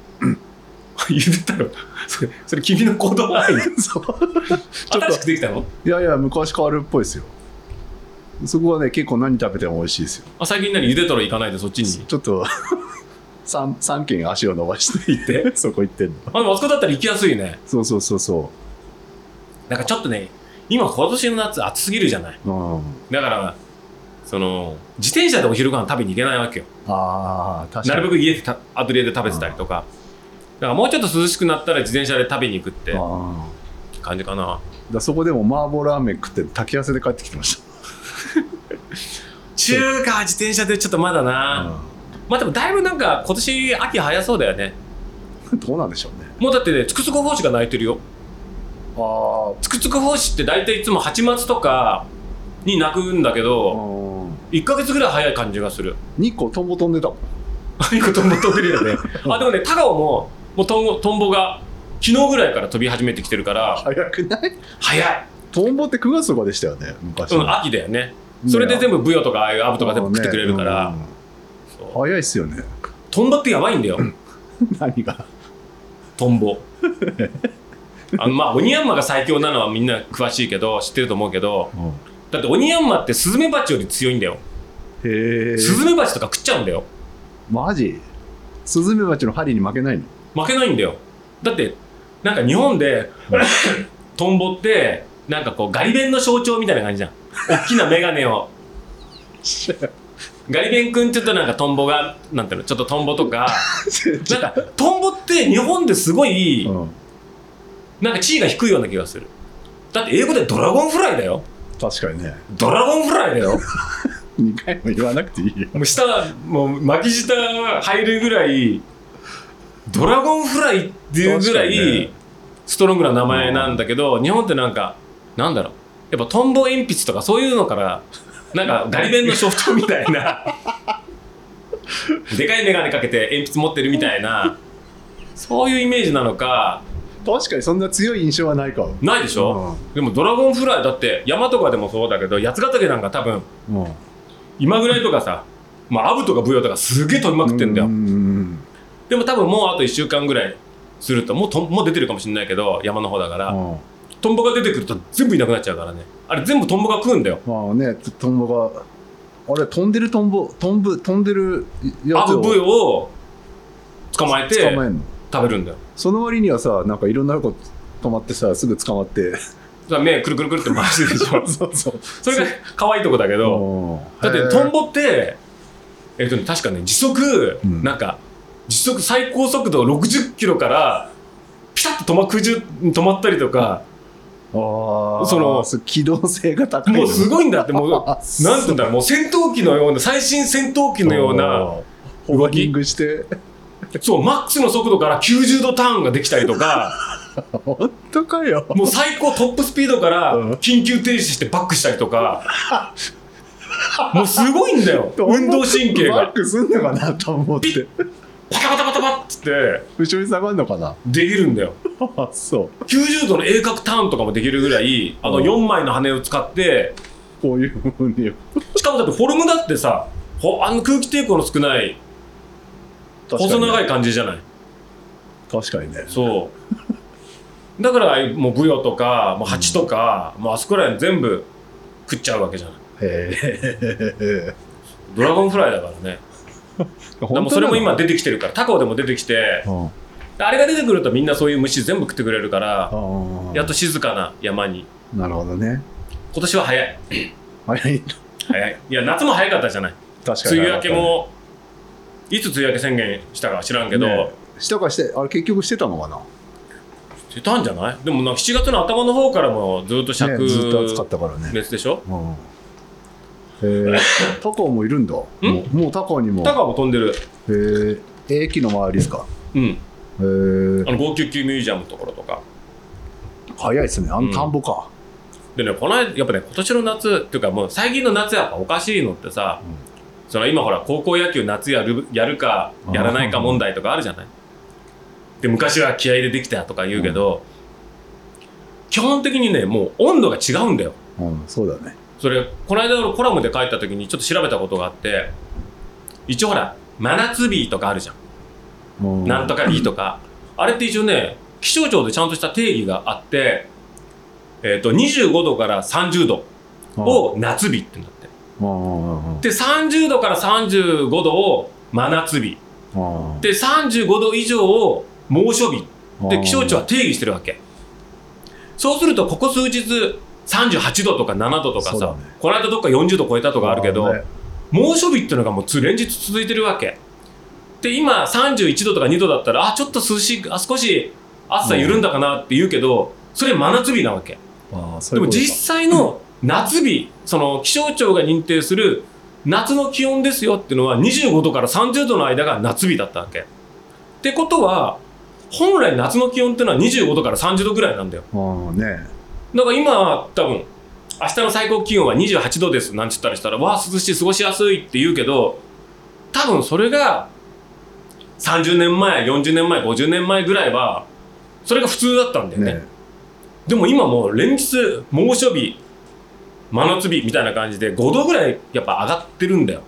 言ってたろそれそれ君の行動範囲そう。新しくできたの？いやいや昔変わるっぽいですよ。そこはね結構何食べても美味しいですよ。あ最近何？ゆで太郎行かないでそっちに？ちょっと 3, 三軒足を伸ばして行ってそこ行ってんの。あでもあそこだったら行きやすいね。そうそうそうそなんかちょっとね今今年の夏暑すぎるじゃない。だからその自転車でお昼ご飯食べに行けないわけよ。ああ確かに。なるべく家でたアトリエで食べてたりとか。だからもうちょっと涼しくなったら自転車で食べに行くって感じかな。だそこでも麻婆ラーメン食って炊き合わせで帰ってきてまし 中華は自転車でちょっとまだた、な、まあでもだいぶなんか今年秋早そうだよね。どうなんでしょうね。もうだってねつくつく胞子が鳴いてるよ。あつくつく胞子って大体いつも8月とかに鳴くんだけあど1ヶ月ぐらい早い感じがする。日光トンボ飛んでたもん。ああいうことも飛んでるよね。あでもね田川ももうトンボトンボが昨日ぐらいから飛び始めてきてるから早くない？早い、トンボって9月とかでしたよね昔。うん、秋だよね。それで全部ブヨとかああいうアブとか全部食ってくれるから、ねうん。早いっすよね。トンボってやばいんだよ。何が？トンボ あのまあオニヤンマが最強なのはみんな詳しいけど知ってると思うけどだってオニヤンマってスズメバチより強いんだよ。へえスズメバチとか食っちゃうんだよ。マジ？スズメバチの針に負けないの？負けないんだよ。だってなんか日本で トンボってなんかこうガリ弁の象徴みたいな感じじゃん。大きな眼鏡を。ガリ弁くんって言うとなんかトンボがなんていうのちょっとトンボとか。なんかトンボって日本ですごいうんなんか地位が低いような気がする。だって英語でドラゴンフライだよ。確かにね。ドラゴンフライだよ。2回も言わなくていいよ。もう下もう巻き舌入るぐらいドラゴンフライっていうぐらいね。ストロングな名前なんだけど、日本ってなんかなんだろう。やっぱトンボ鉛筆とかそういうのからなんかガリ弁の象徴みたいな。でかい眼鏡かけて鉛筆持ってるみたいな。そういうイメージなのか確かにそんな強い印象はないかも。ないでしょ、でもドラゴンフライだって山とかでもそうだけど八ヶ岳なんか多分うん。今ぐらいとかさ、まあ、アブとかブヨとかすげえ飛びまくってんだよ、うんでも多分もうあと1週間ぐらいするともうとんもう出てるかもしれないけど山の方だから、うん。トンボが出てくると全部いなくなっちゃうからね。あれ全部トンボが食うんだよ。まあねトンボがあれ飛んでるトンボトンブ飛んでるやアブつをブヨを捕まえて食べるんだよその割にはさなんかいろんなとこ止まってさすぐ捕まって。目くるくるくるって回してるでしょ。そうそうそれが可愛いとこだけどだってトンボってえっとね確かね時速、うん。なんか時速最高速度60キロからピタッと止ま空中に止まったりとか、ああその機動性が高いもうすごいんだってもう あなんて言うんだろうもう戦闘機のような最新戦闘機のようなホバリングしてそうマックスの速度から90度ターンができたりとか。本当かよ。もう最高トップスピードからうん緊急停止してバックしたりとか。もうすごいんだよ。運動神経が。バックすんのかなと思って。パタパタパタパッつって後ろに下がるのかなできるんだよあそう90度の鋭角ターンとかもできるぐらいあのうん4枚の羽を使ってこういうふうにしかもだってフォルムだってさほあの空気抵抗の少ない細長い感じじゃない？確かにね。そう。だからもうブヨとかもうハチとか、もうあそこら辺全部食っちゃうわけじゃない。へえ。ドラゴンフライだからね。でもそれも今出てきてるからタコでも出てきてうん。あれが出てくるとみんなそういう虫全部食ってくれるからあやっと静かな山に。なるほどね。今年は早い。早い早い。いや夏も早かったじゃない。確かに。梅雨明けもいつ梅雨明け宣言したかは知らんけど、ねしたかしてあれ結局してたのかな？してたんじゃない？でもなんか7月の頭の方からもずっと灼ねずっと暑かったからね。熱でしょ？うん。へえ。タコもいるんだ。もうもうタコにも。タカも飛んでる。へえ。駅の周りですか？うん。へえ。あの599ミュージアムのところとか。早いですね。あの田んぼか、でねこの間やっぱね今年の夏っていうかもう最近の夏やっぱおかしいのってさ、その今ほら高校野球夏やるやるかやらないか問題とかあるじゃない？で昔は気合でできたとか言うけど、基本的にねもう温度が違うんだよ。うん、そうだね。それこの間のコラムで書いた時にちょっと調べたことがあって一応ほら真夏日とかあるじゃん、うん。なんとか日とか。あれって一応ね気象庁でちゃんとした定義があって、えー、と25度から30度を夏日って言うんだで30度から35度を真夏日。うん。で35度以上を猛暑日。でうん。気象庁は定義してるわけ。そうするとここ数日38度とか7度とかさ、ね。この間どっか40度超えたとかあるけど、ね。猛暑日っていうのがもうつ連日続いてるわけ。で今31度とか2度だったらあちょっと涼しいあ少し暑さ緩んだかなって言うけど、それ真夏日なわけ。でも実際の夏日その気象庁が認定する夏の気温ですよっていうのは25度から30度の間が夏日だったわけ。ってことは、本来夏の気温っていうのは25度から30度ぐらいなんだよ。ねだから今、多分、明日の最高気温は28度ですなんて言ったりしたら、わあ、涼しい、過ごしやすいって言うけど、多分それが、30年前、40年前、50年前ぐらいは、それが普通だったんだよね。ねでも今もう連日、猛暑日、真夏日みたいな感じで、5度ぐらいやっぱ上がってるんだよ。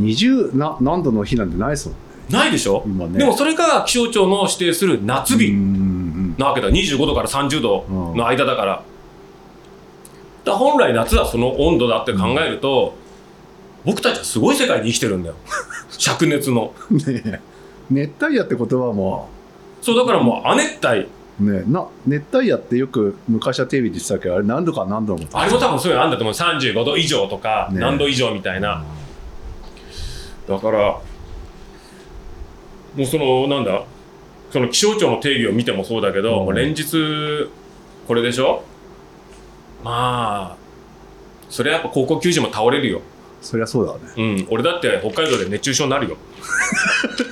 20な何度の日なんてないですもんねないでしょ、今ねでもそれが気象庁の指定する夏日なわけだ。25度から30度の間だから。だから本来夏はその温度だって考えると、僕たちはすごい世界に生きてるんだよ。灼熱の。うんねえ熱帯夜って言葉もそう、だからもう亜熱帯。ねな熱帯夜ってよく昔はテレビで言ってたけどあれ何度か何度もあれも多分そういうのあるんだと思う。35度以上とか、ね何度以上みたいな。だから、もうその、なんだ、その気象庁の定義を見てもそうだけど、うん連日、これでしょ？まあ、それはやっぱ高校球児も倒れるよ。そりゃそうだねうん、俺だって北海道で熱中症になるよ。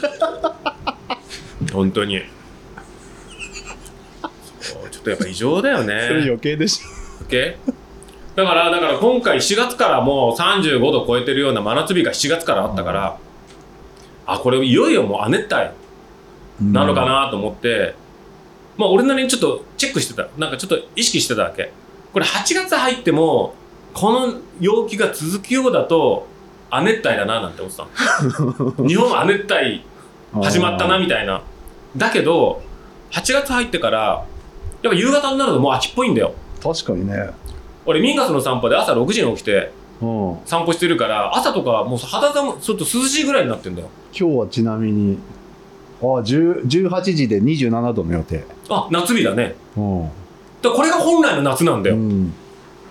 本当に。とやっぱ異常だよね。それ余計でし OK? だから、だから今回4月からもう35度超えてるような真夏日が7月からあったから、あ、これいよいよもう亜熱帯ょなのかなと思って、まあ俺なりにちょっとチェックしてた。なんかちょっと意識してたわけ。これ8月入っても、この陽気が続くようだと、亜熱帯だななんて思ってたの。日本は亜熱帯始まったなみたいな。だけど、8月入ってから、やっぱ夕方になるともう秋っぽいんだよ。確かにね。俺ミンガスの散歩で朝6時に起きてうん。散歩してるから朝とかもう肌寒ちょっと涼しいぐらいになってんだよ。今日はちなみにあ10 18時で27度の予定。あ夏日だね。うん。だこれが本来の夏なんだよ、うん。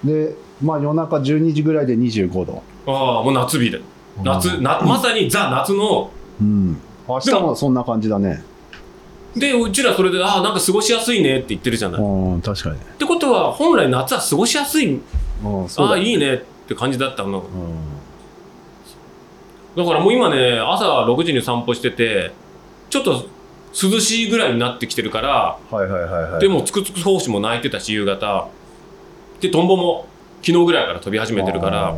でまあ夜中12時ぐらいで25度。ああもう夏日で。夏、なまさにザ夏のうん。明日もそんな感じだねでうちらそれでああなんか過ごしやすいねって言ってるじゃない、っうん確かに。ねてことは本来夏は過ごしやすい。うんそうだああいいねって感じだったの。うん。だからもう今ね朝6時に散歩しててちょっと涼しいぐらいになってきてるからはいはいはいはい。でもつくつく胞子も鳴いてたし夕方。でトンボも昨日ぐらいから飛び始めてるから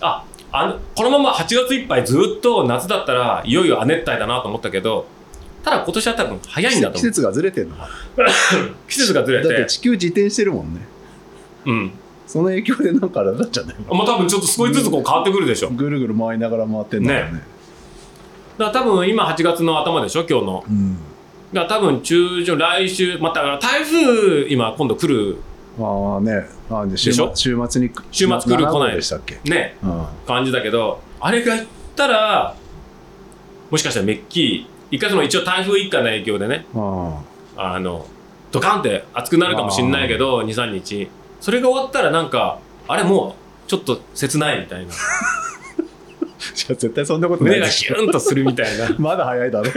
ああのこのまま8月いっぱいずっと夏だったらいよいよ亜熱帯だなと思ったけどただ今年は多分早いんだと思う。季節がずれてんのか 季節がずれだってて地球自転してるもんね。うん。その影響でなんかあれなんじゃないまあ多分ちょっと少しずつこう変わってくるでしょ。だかぐるぐる回りながら回ってんだよね。ら多分今8月の頭でしょ今日の。うん。だから多分中旬来週また台風今今度来る。ああね。あで週でしょ？末週末に週末来る7号来ないでしたっけ？ね。うん。感じだけどあれが行ったらもしかしたらめっきり一回その一応台風一過の影響でねああのドカンって暑くなるかもしれないけど23日。それが終わったらなんかあれもうちょっと切ないみたいな。あじゃあ絶対そんなことない。胸がでしょキュンとするみたいな。まだ早いだろ。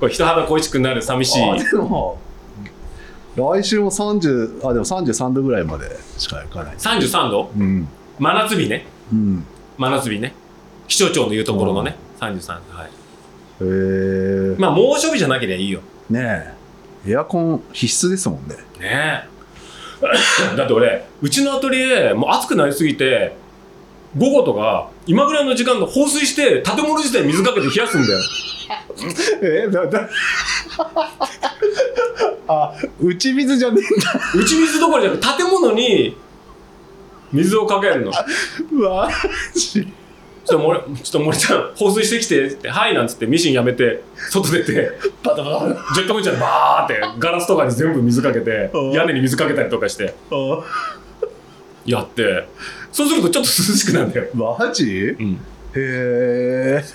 これ人肌恋しくなる寂しい。あでも来週も30あでも33度ぐらいまでしかいかない。33度？うん。真夏日ね。うん。真夏日ね。気象庁の言うところのね33度はいへえまあ猛暑日じゃなければいいよねえエアコン必須ですもんねねえだって俺うちのアトリエもう暑くなりすぎて午後とか今ぐらいの時間の放水して建物自体水かけて冷やすんだよえだだあ打ち水じゃねえんだ打ち水どころじゃなくて建物に水をかけるのちょえんだうわジっと森ちょっと森ちゃん放水してきてって「はい」なんつってミシンやめて外出てパタパタジェットコースターでバーってガラスとかに全部水かけてうん。屋根に水かけたりとかしてあやってそうするとちょっと涼しくなるんだよ、マジ？へうん、え。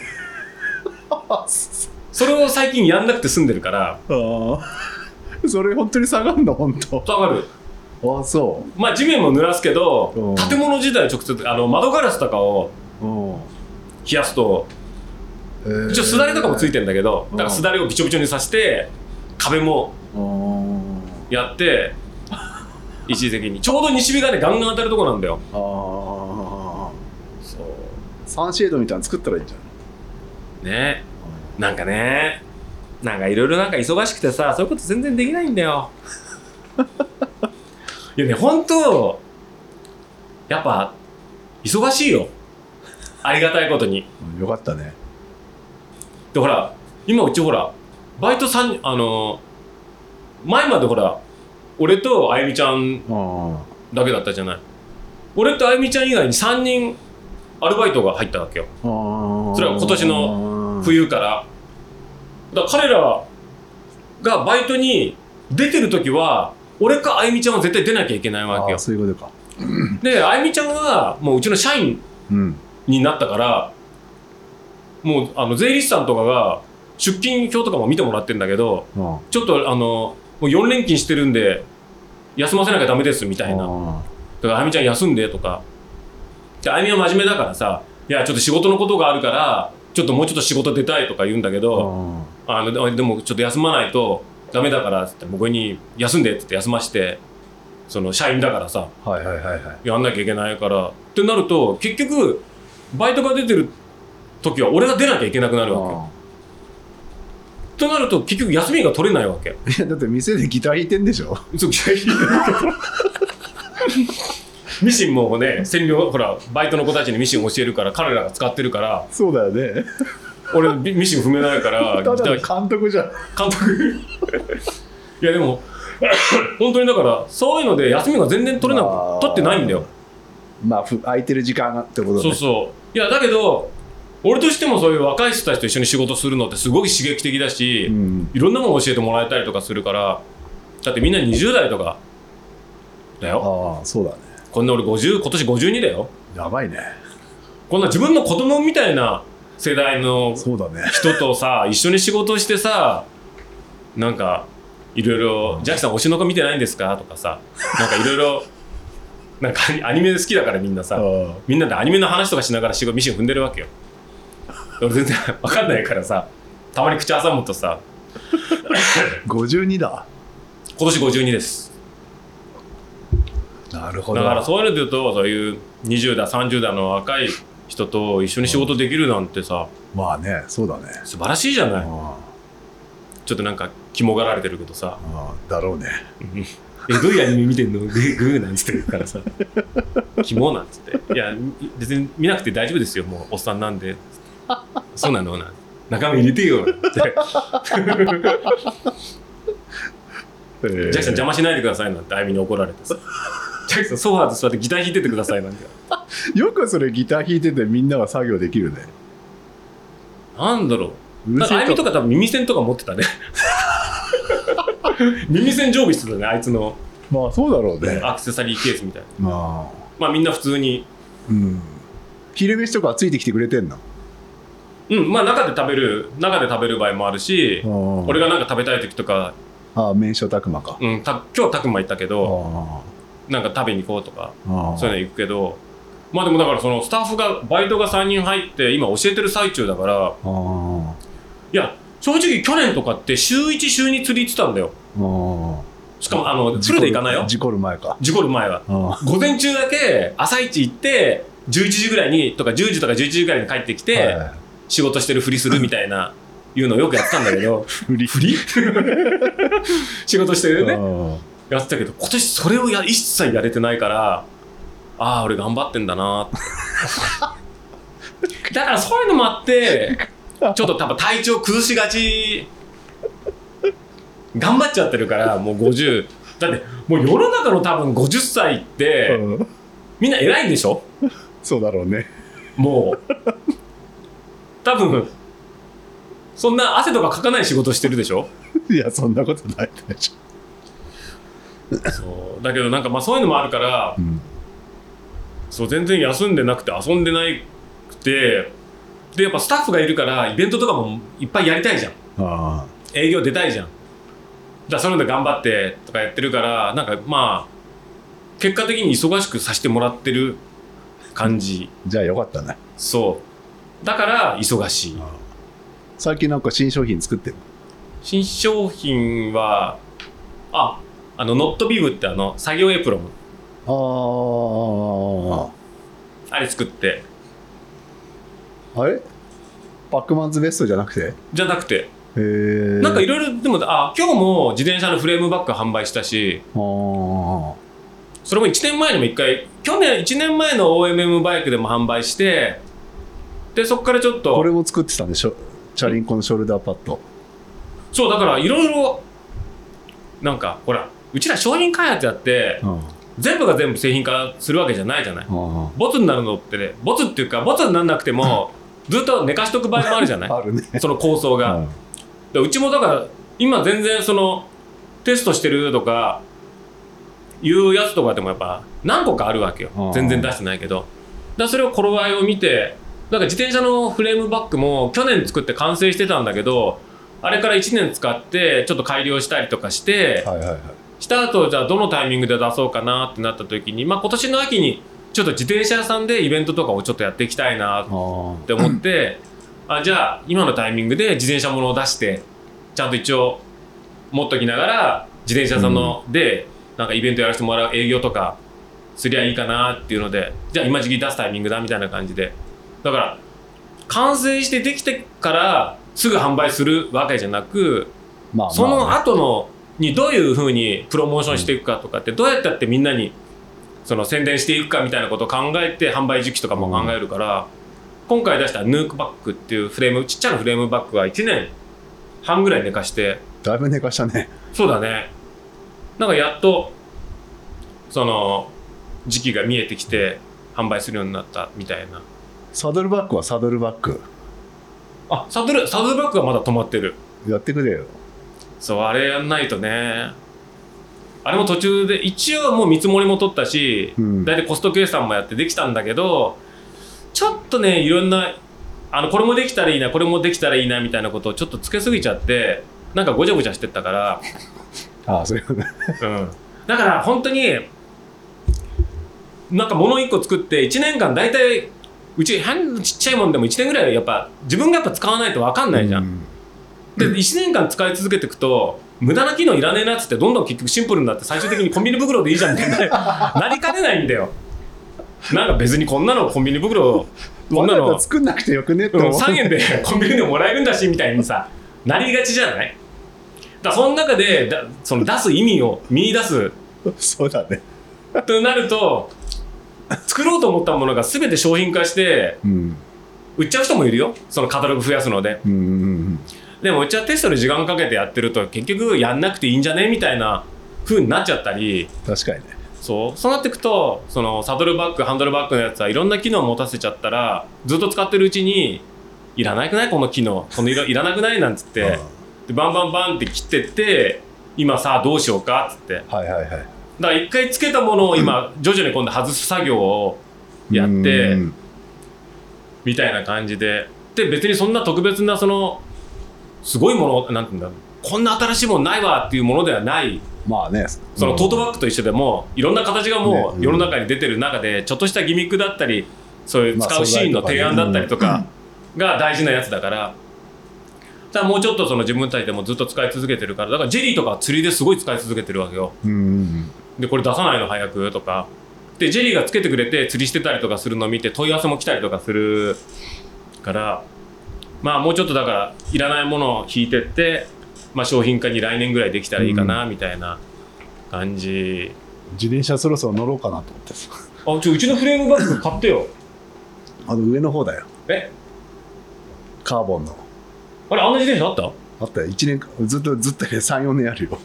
それを最近やんなくて済んでるからそれ本当に下がるの？本当。わかる。あそまあ地面も濡らすけどうん。建物自体直接あの窓ガラスとかを冷やすとえー一応すだれとかもついてんだけどだからすだれをびちょびちょにさして壁もうん。やって一時的に。ちょうど西日がねガンガン当たるとこなんだよ。あサンシェードみたいなの作ったらいいんじゃないね。なんかね。なんかいろいろなんか忙しくてさそういうこと全然できないんだよ。いやね本当やっぱ忙しいよありがたいことに。うんよかったね。でほら今うちほらバイト3あの前までほら俺とあゆみちゃんあだけだったじゃない。俺とあゆみちゃん以外に3人アルバイトが入ったわけよ。あそれは今年の冬から。だから彼らがバイトに出てる時は俺かあゆみちゃんは絶対出なきゃいけないわけよ。あそういうことか。であゆみちゃんはもううちの社員うんになったからもうあの税理士さんとかが出勤表とかも見てもらってるんだけどあちょっとあのもう4連勤してるんで休ませなきゃダメですみたいな。だあからあゆみちゃん休んでとか。であゆみは真面目だからさいやちょっと仕事のことがあるからちょっともうちょっと仕事出たいとか言うんだけどあのででもちょっと休まないとダメだからって僕に休んでって言って休ましてその社員だからさあはいはいはいはい。やんなきゃいけないから。ってなると結局バイトが出てる時は俺が出なきゃいけなくなるわけ。よとなると結局休みが取れないわけ。いやだって店でギター弾いてんでしょ。そういやいやミシンもね占領ほらバイトの子たちにミシン教えるから彼らが使ってるから。そうだよね。俺ミミシン踏めないからギター監督じゃん。監督。いやでも本当にだからそういうので休みが全然取れなまあ。く取ってないんだよまあふ空いてる時間ってことね。そうそう。いやだけど俺としてもそういう若い人たちと一緒に仕事するのってすごい刺激的だし、うん。いろんなもの教えてもらえたりとかするからだってみんな20代とかだよ。ああそうだね。こんな俺50今年52だよ。やばいね。こんな自分の子供みたいな世代のそうだね。人とさ 一緒に仕事してさなんかいろいろ「ジャッキさん推しの子見てないんですか?」とかさなんかいろいろなんかアニメ好きだからみんなさあみんなでアニメの話とかしながら仕事ミシン踏んでるわけよ。俺全然わかんないからさたまに口挟むとさ あ52だ。今年52です。なるほど。だからそういうので言うとそういう20代30代の若い人と一緒に仕事できるなんてさまあねそうだね。素晴らしいじゃない。あちょっとなんか肝がられてるけどさ。あだろうねえどういうアニメ見てんの？グーグーなんつってるからさ。キモなんつって。いや別に見なくて大丈夫ですよもうおっさんなんで。そうなのな。仲間入れてよ。っ てジャッキさん邪魔しないでくださいなんてあゆみに怒られてさ。ジャッキさんソファーで座ってギター弾いててくださいなんて。よくそれギター弾いててみんなが作業できるね。なんだろう。あゆみとか多分耳栓とか持ってたね 耳栓常備してたねあいつの。まあそうだろうね。アクセサリーケースみたいな。まあ。まあみんな普通に。うん。昼飯とかついてきてくれてんの？うんまあ中で食べる中で食べる場合もあるし俺俺がなんか食べたい時とか、ああ麺所拓磨か。うん、た今日たくま行ったけあどなんか食べに行こうとかそういうの行くけどまあでもだからそのスタッフがバイトが3人入って今教えてる最中だからいや正直去年とかって週1週2釣り行ってたんだよ。あしかもあのフルで行かないよ。事故る前か。事故る前は。あ午前中だけ朝一行って11時ぐらいにとか10時とか11時ぐらいに帰ってきあて、はい。仕事してるふりするみたいないうのをよくやってたんだけど。振りふり仕事してるね。あやってたけど今年それをや一切やれてないからああ俺頑張ってんだな。っ てだからそういうのもあって ちょっと多分体調崩しがち頑張っちゃってるからもう50だってもう世の中の多分50歳ってうん。みんな偉いんでしょ？そうだろうね。もう。多分そんな汗とかかかない仕事してるでしょ？いやそんなことないでしそう。だけどなんかまあそういうのもあるからょ、うん、そう全然休んでなくて遊んでなくてでやっぱスタッフがいるからイベントとかもいっぱいやりたいじゃん。あ。営業出たいじゃんだそういうので頑張ってとかやってるからなんかまあ結果的に忙しくさせてもらってる感じ。あじゃあよかったね。そう。だから忙しい。最近なんか新商品作ってる？新商品はああのノットビブってあの作業エプロン。あああれ作って。あれ？パックマンズベストじゃなくて？じゃなくてなんかいろいろでもあ今日も自転車のフレームバッグ販売したしそれも1年前にも1回去年1年前の OMM バイクでも販売してでそこからちょっとこれも作ってたんでしょ？チャリンコのショルダーパッド。そうだからいろいろなんかほらうちら商品開発やってうん。全部が全部製品化するわけじゃないじゃない。あボツになるのってねボツっていうかボツにならなくてもずっと寝かしとく場合もあるじゃない？あるね。その構想が、うんでうちもだから今全然そのテストしてるとかいうやつとかでもやっぱ何個かあるわけよ。全然出してないけど。だそれを頃合いを見てなんか自転車のフレームバッグも去年作って完成してたんだけどあれから1年使ってちょっと改良したりとかして、はいはいはい。した後じゃあどのタイミングで出そうかなってなった時に、まあ、今年の秋にちょっと自転車屋さんでイベントとかをちょっとやっていきたいなって思ってあじゃあ今のタイミングで自転車ものを出してちゃんと一応持っときながら自転車屋さんのでなんかイベントやらせてもらう営業とかすりゃいいかなっていうのでじゃあ今時期出すタイミングだみたいな感じで。だから完成してできてからすぐ販売するわけじゃなくまあそのまあ。後のにどういうふうにプロモーションしていくかとかってどうやってやってみんなにその宣伝していくかみたいなことを考えて販売時期とかも考えるから、今回出したヌークバッグっていうフレームちっちゃなフレームバッグは1年半ぐらい寝かしてだいぶ寝かしたね。そうだね。なんかやっとその時期が見えてきて販売するようになったみたいな。サドルバッグはサドルバッグあサドルサドルバッグはまだ止まってる。やってくれよ。そうあれやんないとね。あれも途中で一応もう見積もりも取ったし、うん。大体コスト計算もやってできたんだけどちょっとねいろんなあのこれもできたらいいなこれもできたらいいなみたいなことをちょっとつけすぎちゃってなんかごちゃごちゃしてったから、ああそういうこと。ねうん、だから本当になんか物1個作って1年間大体うちちっちゃいもんでも1年ぐらいやっぱ自分がやっぱ使わないと分かんないじゃん。うん。で1年間使い続けていくと無駄な機能いらねえなっつってどんどん結局シンプルになって最終的にコンビニ袋でいいじゃんみたいな なりかねないんだよなんか別にこんなのコンビニ袋こんなの。作んなくてよくねってう。ん思う3円で コンビニでもらえるんだしみたいにさなりがちじゃない？だその中でだその出す意味を見出す。そうだね。となると作ろうと思ったものが全て商品化してうん。売っちゃう人もいるよ。そのカタログ増やすので。うんうんでもうちはテストで時間かけてやってると結局やんなくていいんじゃね？みたいな風になっちゃったり。うん確かにねそう。そうなっていくとそのサドルバッグハンドルバッグのやつはいろんな機能を持たせちゃったらずっと使ってるうちにいらなくない？この機能。このいらいらなくない？なんつって。でバンバンバンって切ってって今さあどうしようか？っつって。だかはいはい。はいら一回つけたものを今徐々に今度外す作業をやってうん。みたいな感じで。で別にそんな特別なそのすごいものなんていうんだろう。こんな新しいものないわっていうものではないまあね。そのトートバッグと一緒でもいろんな形がもねううん世の中に出てる中でちょっとしたギミックだったりそういうまあ使うシーンの提案だったりとかが大事なやつだから。ただもうちょっとその自分たちでもずっと使い続けてるからだからジェリーとかは釣りですごい使い続けてるわけよ。でこれ出さないの早くとか。でジェリーがつけてくれて釣りしてたりとかするのを見て問い合わせも来たりとかするから。まあもうちょっとだからいらないものを引いてって、まあ、商品化に来年ぐらいできたらいいかなみたいな感じ、自転車そろそろ乗ろうかなと思ってさ。あちょうちのフレームバッグ買ってよ。あの上の方だよ。え？カーボンの。あれあんな自転車あった？あったよ。1年間ずっとずっと34年あるよ。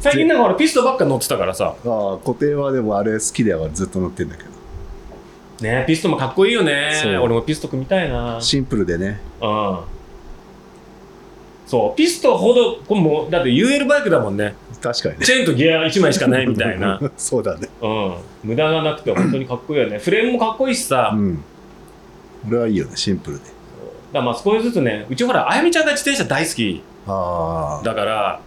最近なんかほらピストばっか乗ってたからさ。ああ固定はでもあれ好きだよ。ずっと乗ってんだけど。ねピストもかっこいいよね。俺もピスト組みたいな。シンプルでね。うんそう。ピストほどこれもうだって UL バイクだもんね。確かにね。チェーンとギア1枚しかないみたいな。そうだね。うん。無駄がなくて本当にかっこいいよね。フレームもかっこいいしさ、うん。俺はいいよね。シンプルで。だまあ少しずつねうちほらあやみちゃんが自転車大好き。だから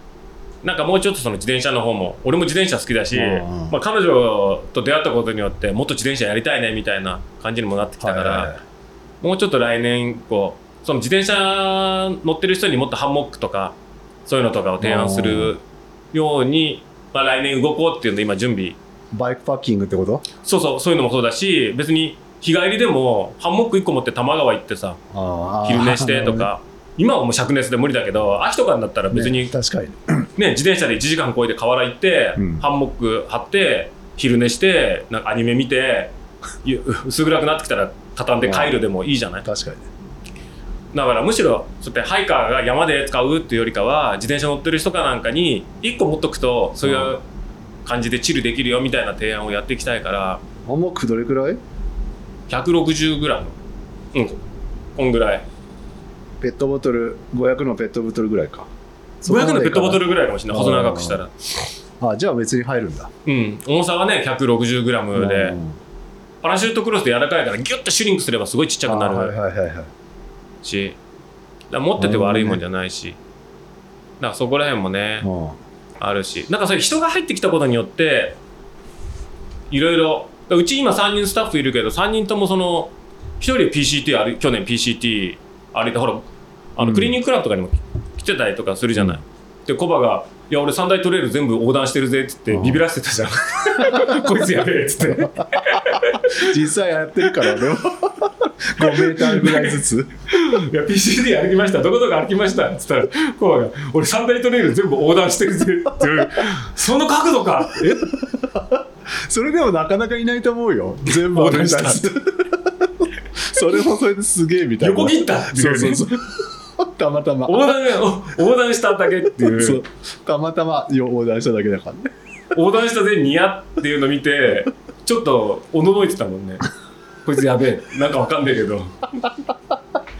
なんかもうちょっとその自転車の方も俺も自転車好きだし、うんまあ、彼女と出会ったことによってもっと自転車やりたいねみたいな感じにもなってきたから、もうちょっと来年こうその自転車乗ってる人にもっとハンモックとかそういうのとかを提案するように、まあ、来年動こうっていうので今準備。バイクパッキングってこと？そうそうそういうのもそうだし別に日帰りでもハンモック1個持って多摩川行ってさ昼寝してとか。今はもう灼熱で無理だけど秋とかになったら別に、ね確かに。ね、自転車で1時間こいで河原行って、うん。ハンモック張って昼寝してなんかアニメ見てゆ薄暗くなってきたら畳んで帰るでもいいじゃない？確かにねだからむしろそうやってハイカーが山で使うっていうよりかは自転車乗ってる人かなんかに1個持っとくとそういう感じでチルできるよみたいな提案をやっていきたいからハンモックどれくらい？160g うん。こんぐらい。ペットボトル500のペットボトルぐらいか。500のペットボトルルぐらいかもしれない。細長くしたら。あじゃあ別に入るんだ。うん。重さはね 160g で。うん。パラシュートクロスで柔らかいからギュッとシュリンクすればすごいちっちゃくなあはいるはいはいはいしだ持ってて悪いもんじゃないし。だからそこら辺もねうんあるし。なんかそういう人が入ってきたことによっていろいろうち今3人スタッフいるけど3人ともその1人で PCT 歩い去年 PCT 歩いてほらあうん。のクリーニングクラブとかにも来てたりとかするじゃない。でコバが「いや俺三大トレイル全部横断してるぜ」っつってうん。ビビらせてたじゃん。こいつやべえっつって。実際やってるから俺も。5メーターぐらいずつ「いや PCT 歩きました。どこどこ歩きました」っつったらコバが「俺三大トレイル全部横断してるぜ」ってその角度か。え？それでもなかなかいないと思うよ。全部横断した。それもそれですげえみたいな。横切った。そうそうそうたまたま。横断お横断しただけっていう。そう。たまたま横断しただけだからね。横断したぜニヤっていうの見てちょっとおののいてたもんね。こいつやべえ。なんかわかんねえけど。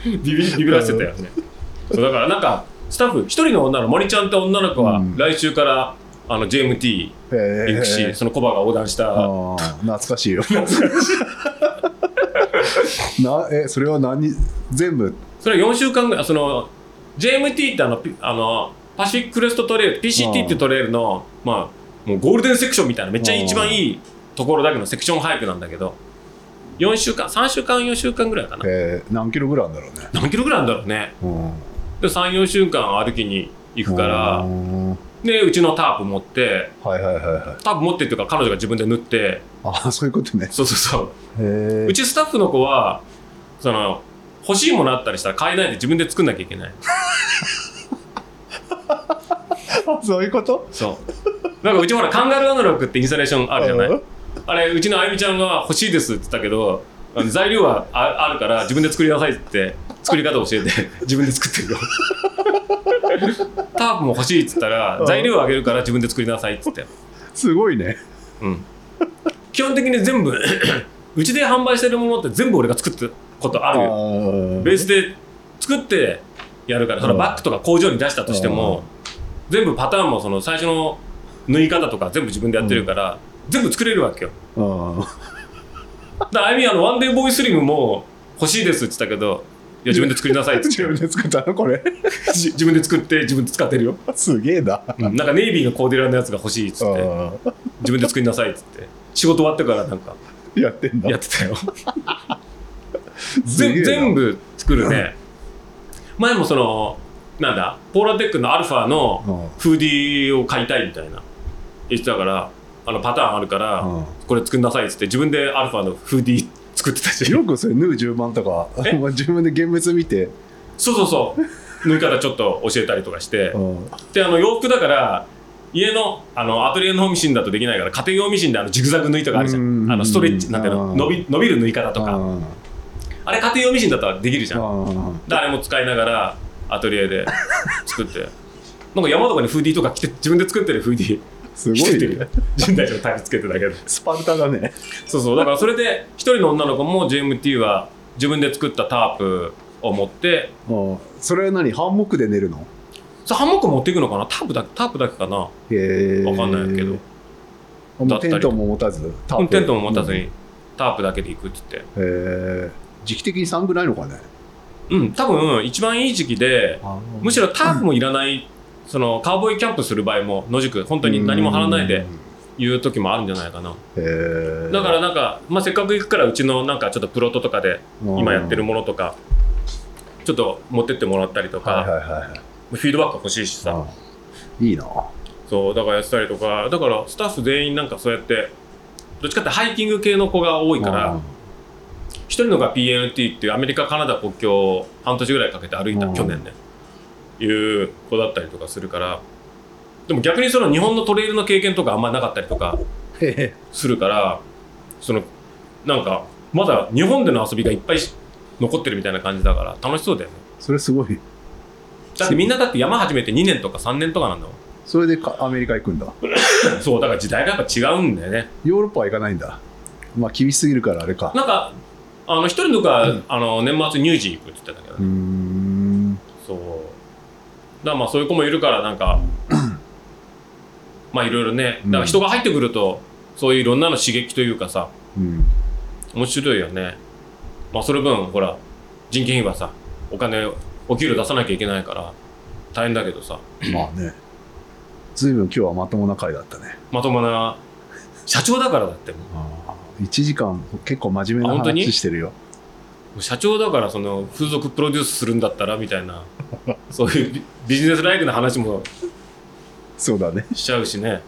ビビビビらせてたよね。そうだからなんかスタッフ一人の女の森ちゃんって女の子はうん。来週からあの JMT 行くし、そのコバが横断した。懐かしいよ。なえそれは何全部それは4週間ぐらいその JMT ってあのピあのパシフィッククレストトレイル PCT ってトレイルのまあもうゴールデンセクションみたいなめっちゃ一番いいところだけのセクションハイクなんだけど。4週間3週間4週間ぐらいかな。えー何キロぐらいだろうね。何キロぐらいだろうね。うん。で34週間歩きに行くからうん。でうちのタープ持ってはいはいはいはい。タープ持ってっていうか彼女が自分で縫って。あそういうことね。そうそうそう。うちスタッフの子はその欲しいものあったりしたら買えないで自分で作んなきゃいけない。そういうこと？そう。なんかうちほらカンガルーアナログってインスタレーションあるじゃない？うん。あれうちのあゆみちゃんが欲しいですって言ったけど材料はああるから自分で作りなさいって作り方教えて自分で作ってるよ。タープも欲しいっつったらうん。材料あげるから自分で作りなさいっつって。すごいね。うん。基本的に全部 うちで販売してるものって全部俺が作ったことあるよ。ー。ベースで作ってやるからそのバッグとか工場に出したとしても全部パターンもその最初の縫い方とか全部自分でやってるから全部作れるわけよ。うんだあゆみあのワンデーボーイスリムも欲しいですって言ってたけどいや自分で作りなさいって。自言って分で作ったのこれ。じ自分で作って自分で使ってるよ、すげえな。うん。なんかネイビーのコーデュラーのやつが欲しいっつってうん。自分で作りなさいっつって。仕事終わってからなんかやってんだ。やってたよ全部作るね。前もそのなんだポーラーテックのアルファのうん。フーディーを買いたいみたいな。言ってたからあのパターンあるから、うん。これ作んなさいっつって自分でアルファのフーディー作ってたし。よくそれ縫う順番とかえ？自分で現物見て、そうそうそう。縫い方ちょっと教えたりとかして。うん。であの洋服だから家のあのアトリエのミシンだとできないから家庭用ミシンであのジグザグ縫いとかあるじゃうんんあのストレッチなんていうのうん伸び伸びる縫い方とか。うんあれ家庭用ミシンだったらできるじゃん。うん。であれも使いながらアトリエで作って。なんか山とかにフーディーとか着て自分で作ってるフーディー。すごい 人体のタイプつけてたけどスパルタだね。そうそう。だからそれで一人の女の子も GMT は自分で作ったタープを持って。うん。それは何？ハンモックで寝るの？さハンモック持っていくのかな？タープだタープだけかな。へえ。わかんないけど。テントも持たず？タうんテントも持たずうん。にタープだけで行くって言って。へえ時期的に寒くないのかね。うん多分一番いい時期でむしろタープもいらないそのカウボーイキャンプする場合も野宿本当に何も張らないで言う時もあるんじゃないかな。へえだからなんか、まあ、せっかく行くからうちのなんかちょっとプロトとかで今やってるものとかちょっと持ってってもらったりとか、はいはいはいはい。フィードバック欲しいしさ、うん。いいな。そうだからやってたりとかだからスタッフ全員なんかそうやってどっちかってハイキング系の子が多いから一人のが PNT っていうアメリカカナダ国境を半年ぐらいかけて歩いた、うん。去年ねいう子だったりとかするからでも逆にその日本のトレイルの経験とかあんまなかったりとかするからそのなんかまだ日本での遊びがいっぱいし残ってるみたいな感じだから楽しそうだよね。それすごい。だってみんなだって山始めて2年とか3年とかなんだもん。それでかアメリカ行くんだ。そうだから時代がやっぱ違うんだよね。ヨーロッパは行かないんだ。まあ厳しすぎるからあれか。なんかあの一人のが、あの年末ニュージー行くって言ってたけどね、ん。そう。だまあそういう子もいるからなんか まあいろいろね。だから人が入ってくるとそういういろんなの刺激というかさうん。面白いよね。まあその分ほら人件費はさお金お給料出さなきゃいけないから大変だけどさ。まあね。ずいぶん今日はまともな回だったね。まともな社長だからだっても1時間結構真面目な話してるよ。う社長だからその風俗プロデュースするんだったらみたいな。そういうビビジネスライクな話もそうだね。しちゃうしね。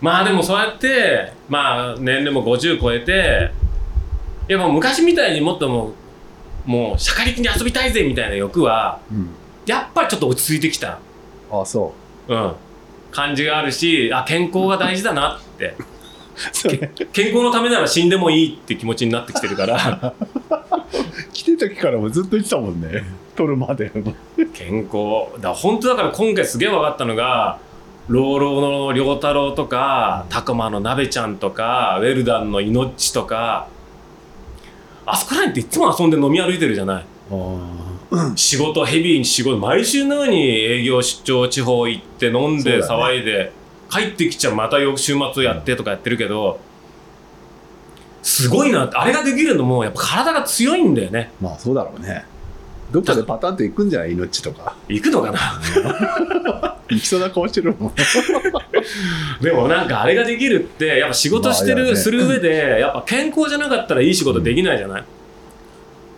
まあでもそうやってまあ年齢も50超えていやもう昔みたいにもっともうもうしゃかりきに遊びたいぜみたいな欲はうん。やっぱりちょっと落ち着いてきた、あそうん、感じがあるしあ健康が大事だなって健康のためなら死んでもいいって気持ちになってきてるから。来てた時からもずっと言ってたもんね。撮るまで健康。だ本当だから今回すげえ分かったのが老老の良太郎とかタコマの鍋ちゃんとかウェルダンのイノッチとか。あそこら辺っていつも遊んで飲み歩いてるじゃない。あ仕事ヘビーに仕事毎週のように営業出張地方行って飲んで騒いで、帰ってきちゃまた翌週末やってとかやってるけどすごいなってあれができるのもやっぱ体が強いんだよね。まあそうだろうね。どっかでパタンと行くんじゃない命とか。行くのかな？行きそうな顔してるもん。でもなんかあれができるってやっぱ仕事してる、まあね。する上でやっぱ健康じゃなかったらいい仕事できないじゃない、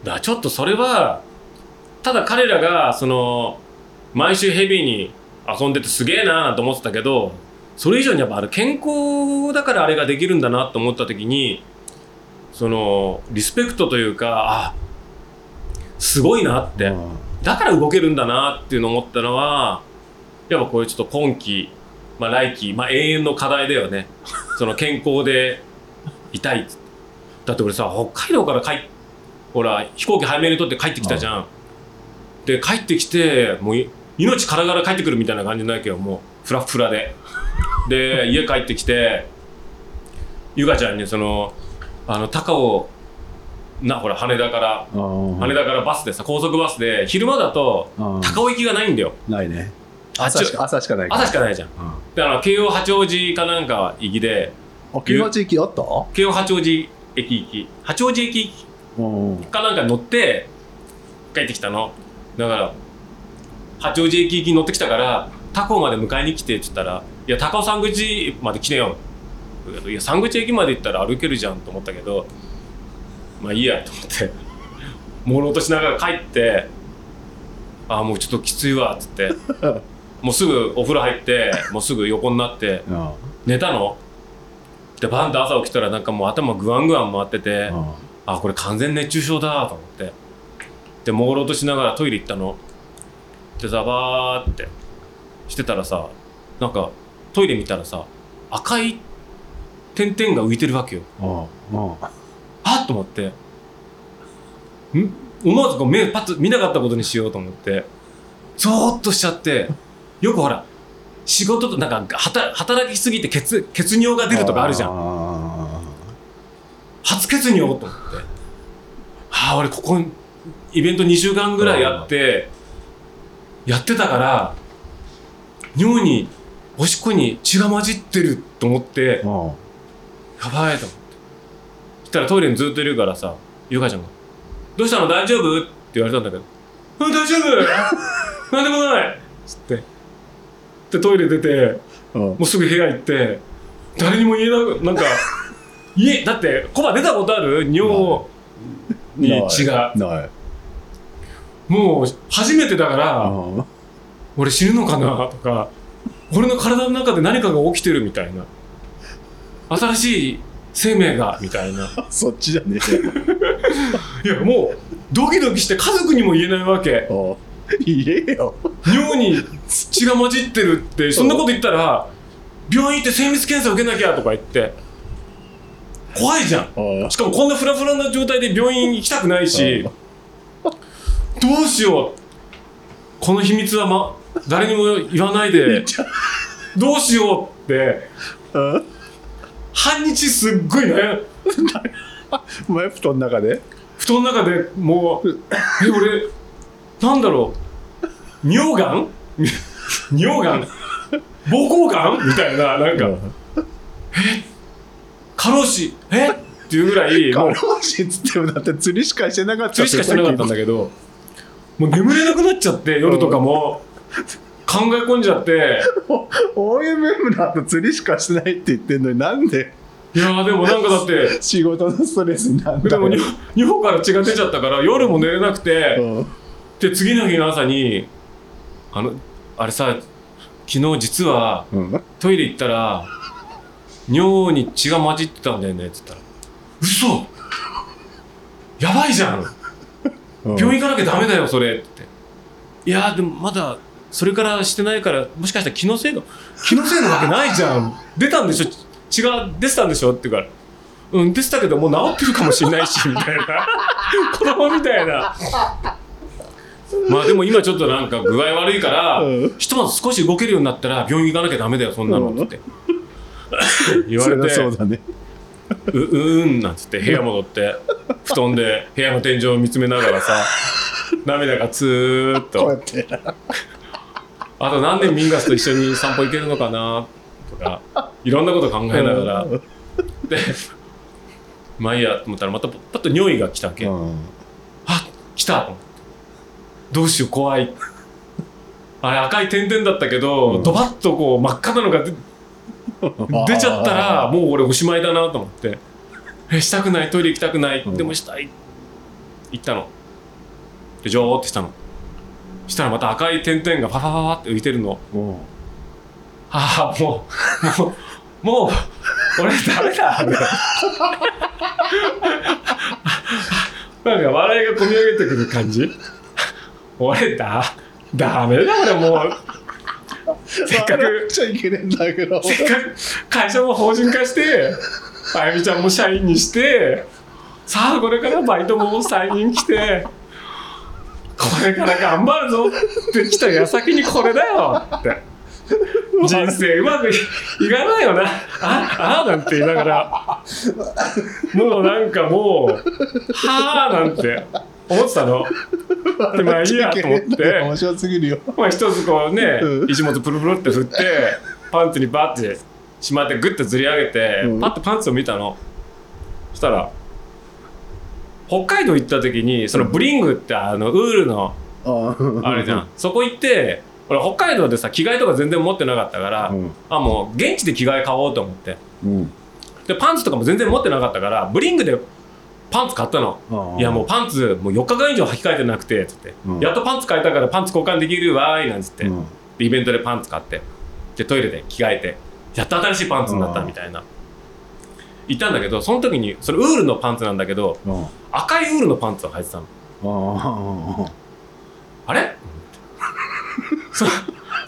だからちょっとそれはただ彼らがその毎週ヘビーに遊んでてすげえなーなんて思ってたけどそれ以上にやっぱあれ健康だからあれができるんだなと思った時にそのリスペクトというかあすごいなって、うん。だから動けるんだなっていうのを思ったのはやっぱこういうちょっと今期、まあ、来期、まあ、永遠の課題だよね。その健康でいたいっだって俺さ北海道から帰っほら飛行機早めに取って帰ってきたじゃん、で帰ってきてもうい命からがら帰ってくるみたいな感じなわけよ。もうフラッフラでで家帰ってきてゆかちゃんにそのあの高尾なほら羽田から羽田からバスでさ高速バスで昼間だと高尾行きがないんだよ。ないね。あ朝しか朝しかないから。朝しかないじゃん。うん。であの京王八王子かなんか行きであ京八駅あった？京王八王子駅行き。八王子駅うん。かなんか乗って帰ってきたの。だから八王子駅行きに乗ってきたから高尾まで迎えに来てって言ったら「いや高尾山口まで来てよ」いや山口駅まで行ったら歩けるじゃんと思ったけどまあいいやと思って。朦朧としながら帰って「ああもうちょっときついわ」っつって。もうすぐお風呂入ってもうすぐ横になってうん寝たの？でバンと朝起きたらなんかもう頭グワングワン回ってて、うんあこれ完全熱中症だと思って。で朦朧としながらトイレ行ったの。でザバーってしてたらさなんかトイレ見たらさ赤い点々が浮いてるわけよ。うんうんあっと思って。ん？思わずこう目パッと見なかったことにしようと思って。ゾーッとしちゃって。よくほら仕事となんか働働きすぎて血血尿が出るとかあるじゃん。ん初血尿と思って。はあ俺ここイベント2週間ぐらいやってやってたから尿におしっこに血が混じってると思ってうん。やばいと思って。そしたらトイレにずっといるからさゆかちゃんが「どうしたの？大丈夫?」って言われたんだけど「うん大丈夫。なんでもない」つって。でトイレ出てうん。もうすぐ部屋行って誰にも言えなくなんか 家だってコバ出たことある？尿に血が。ない。もう初めてだからうん。俺死ぬのかな？とか俺の体の中で何かが起きてるみたいな。新しい生命がみたいな。そっちじゃね いやもうドキドキして家族にも言えないわけ。言えよ。尿に血が混じってるって そんなこと言ったら病院行って精密検査受けなきゃとか言って。怖いじゃん。あしかもこんなフラフラな状態で病院行きたくないし。どうしよう。この秘密は、ま、誰にも言わないでどうしようって。あ半日すっごい悩む前布団の中で？布団の中でもうえ俺なんだろう。乳がん？乳がん？膀胱がん？みたいななんか。過労死？え？っていうぐらい過労死っつってもだって釣りしかしてなかった釣りしかしてなかったんだけど。もう眠れなくなっちゃって夜とかも考え込んじゃって。OMM だと釣りしかしないって言ってんのになんでいやでもなんかだって仕事のストレスになんだでもよ尿尿から血が出ちゃったから夜も寝れなくて、うんで次の日の朝に「あのあれさ昨日実はトイレ行ったら尿に血が混じってたんだよね」って言ったら「嘘やばいじゃんうん病院行かなきゃダメだよそれ」って「いやでもまだそれからしてないからもしかしたら気のせいの気のせいのわけないじゃん。出たんでしょ？血が出てたんでしょ」って言うから「うん出てたけどもう治ってるかもしれないし」みたいな。子供みたいな。まあでも今ちょっとなんか具合悪いから、うん。ひとまず少し動けるようになったら病院行かなきゃダメだよそんなの。って。言われてそうだね。ううーんなんつって部屋戻って布団で部屋の天井を見つめながらさ涙がツーッこうやとってあと何年ミンガスと一緒に散歩行けるのかなとかいろんなこと考えながら。うん。でまあいいやと思ったらまたパッと尿意が来たわけ、うん。あ来た。と思ってどうしよう怖い。あれ赤い点々だったけど、うん。ドバッとこう真っ赤なのが出 出ちゃったらもう俺おしまいだなと思って。えしたくない。トイレ行きたくない、うんでもしたい。行ったの。でジョーってしたのしたらまた赤い点々がファファファファって浮いてるの。うん。ああもうもうもう俺ダメだ。なんか笑いがこみ上げてくる感じ。俺だ。ダメだ俺もう。せっかく会社も法人化してあゆみちゃんも社員にしてさあこれからバイトも再任来てこれから頑張るぞ。って来た矢先にこれだよ。って。人生うまくいいかないよな。ああなんて言いながら。もうなんかもうはあなんて。思ってたの。でまあいいやと思って。面白すぎるよ。まあ一つこうね、うん。石本プルプルって振ってパンツにバッてしまってグッてずり上げて、うん。パッとパンツを見たの。そしたら北海道行った時にそのブリングってあのウールのああれじゃん。そこ行って俺北海道でさ着替えとか全然持ってなかったから、うん。あもう現地で着替え買おうと思って。うん。でパンツとかも全然持ってなかったからブリングでパンツ買ったの。あいやもうパンツもう4日間以上履き替えてなくてつって、うん。やっとパンツ買えたからパンツ交換できるわーいなんつって、イベントでパンツ買って。でトイレで着替えて。やっと新しいパンツになったみたいな。行ったんだけどその時にそれウールのパンツなんだけどうん赤いウールのパンツを履いてたの。ああれ？そ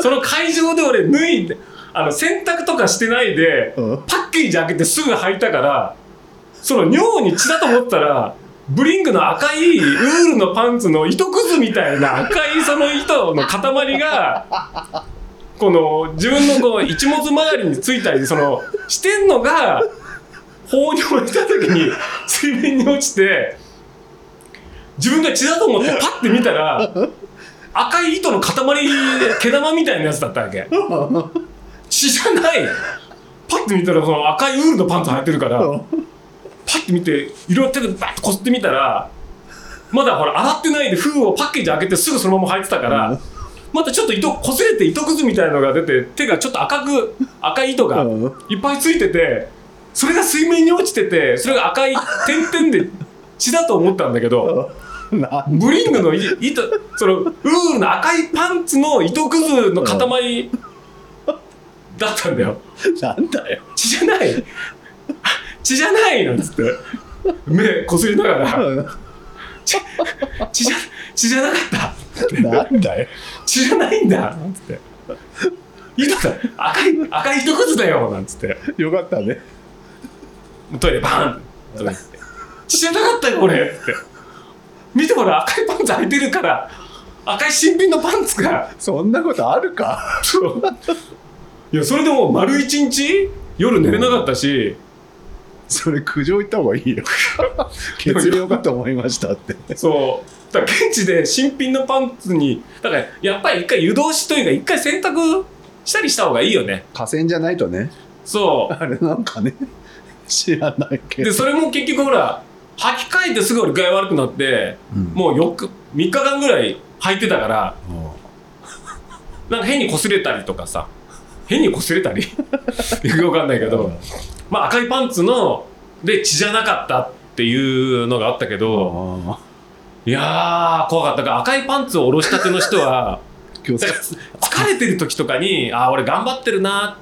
その会場で俺脱いであの洗濯とかしてないでうん。パッケージ開けてすぐ履いたからその尿に血だと思ったらブリングの赤いウールのパンツの糸くずみたいな赤いその糸の塊がこの自分のこう一物周りについたりそのしてんのが放尿した時に 水面に落ちて自分が血だと思って パッて見たら赤い糸の塊毛玉みたいなやつだったわけ。血じゃない。パッて見たらその赤いウールのパンツ履いてるからパッて見て色々手でバッとこすってみたらまだほら洗ってないで封をパッケージ開けてすぐそのまま履いてたから、うん。またちょっと糸こすれて糸くずみたいのが出て手がちょっと赤く赤い糸がうん。いっぱいついててそれが水面に落ちててそれが赤い点々で血だと思ったんだけどブリングのい糸そのウールの赤いパンツの糸くずの塊だったんだよ。なんだよ。血じゃない。血じゃないなんつって。目こすりながら。血血じゃ血じゃなかった。なんだよ。血じゃないんだ。なんつって。糸だ。赤い赤い糸くずだよ。なんつって。よかったねトイレバーンって。なかったよ。これって。見てほら赤いパンツ履いてるから赤い新品のパンツが。そんなことあるか？いやそれでもう丸一日夜寝れなかったし、それ苦情行った方がいいよ。血量かと思いましたって。そう。だから現地で新品のパンツにだからやっぱり一回湯通しというか一回洗濯したりした方がいいよね。河川じゃないとね。そあれなんかね知らないけど。うでそれも結局ほら履き替えてすぐ俺具合悪くなってうん。もう4日3日間ぐらい履いてたからなんか変に擦れたりとかさ変に擦れたり？よくわかんないけどまあ赤いパンツので血じゃなかったっていうのがあったけどあいやー怖かった。から赤いパンツを下ろしたての人は 疲れてる時とかにあー俺頑張ってるな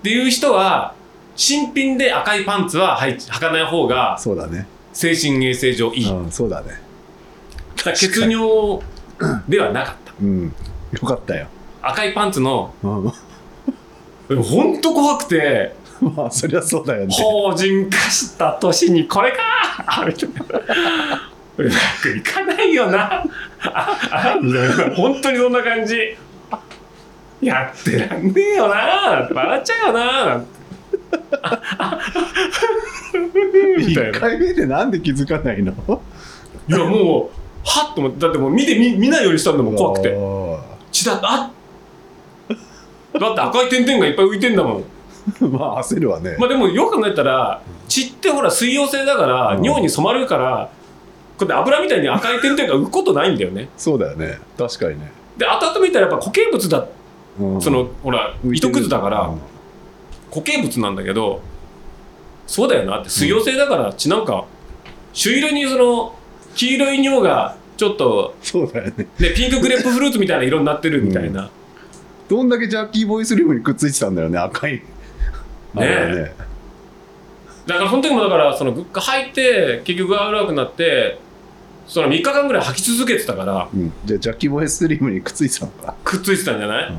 っていう人は新品で赤いパンツは履かない方がそうだね。精神衛生上いい、うんそうだね。ら血尿ではなかった。うん。よかったよ。赤いパンツのうん。ほんと怖くて まあそりゃそうだよね。法人化した年にこれか！あみたいなうまくいかないよな。本当にそんな感じ。やってらんねえよな。笑っちゃうよな。なんて1な。回目でなんで気づかないの？いやもうはっと思ってだってもう見て見見ないようにしたんだもん怖くて。血だあだって赤い点々がいっぱい浮いてんだもん。まあ焦るわね。まあでもよく考えたら血ってほら水溶性だからうん。尿に染まるからこうやって油みたいに赤い点々が浮くことないんだよね。そうだよね。確かにね。で後々見たらやっぱ固形物だうん。そのほら糸くずだからうん固形物なんだけどそうだよなって水溶性だから血なんか朱色にその黄色い尿がちょっとそうだよね。ねピンクグレープフルーツみたいな色になってるみたいな、どんだけジャッキーボーイスリムにくっついてたんだよね赤い。ね。だからその時もだからそのぐ入って結局具合悪くなってその3日間ぐらい履き続けてたからうん、じゃあジャッキーボーイスリムにくっついてたのか。くっついてたんじゃない、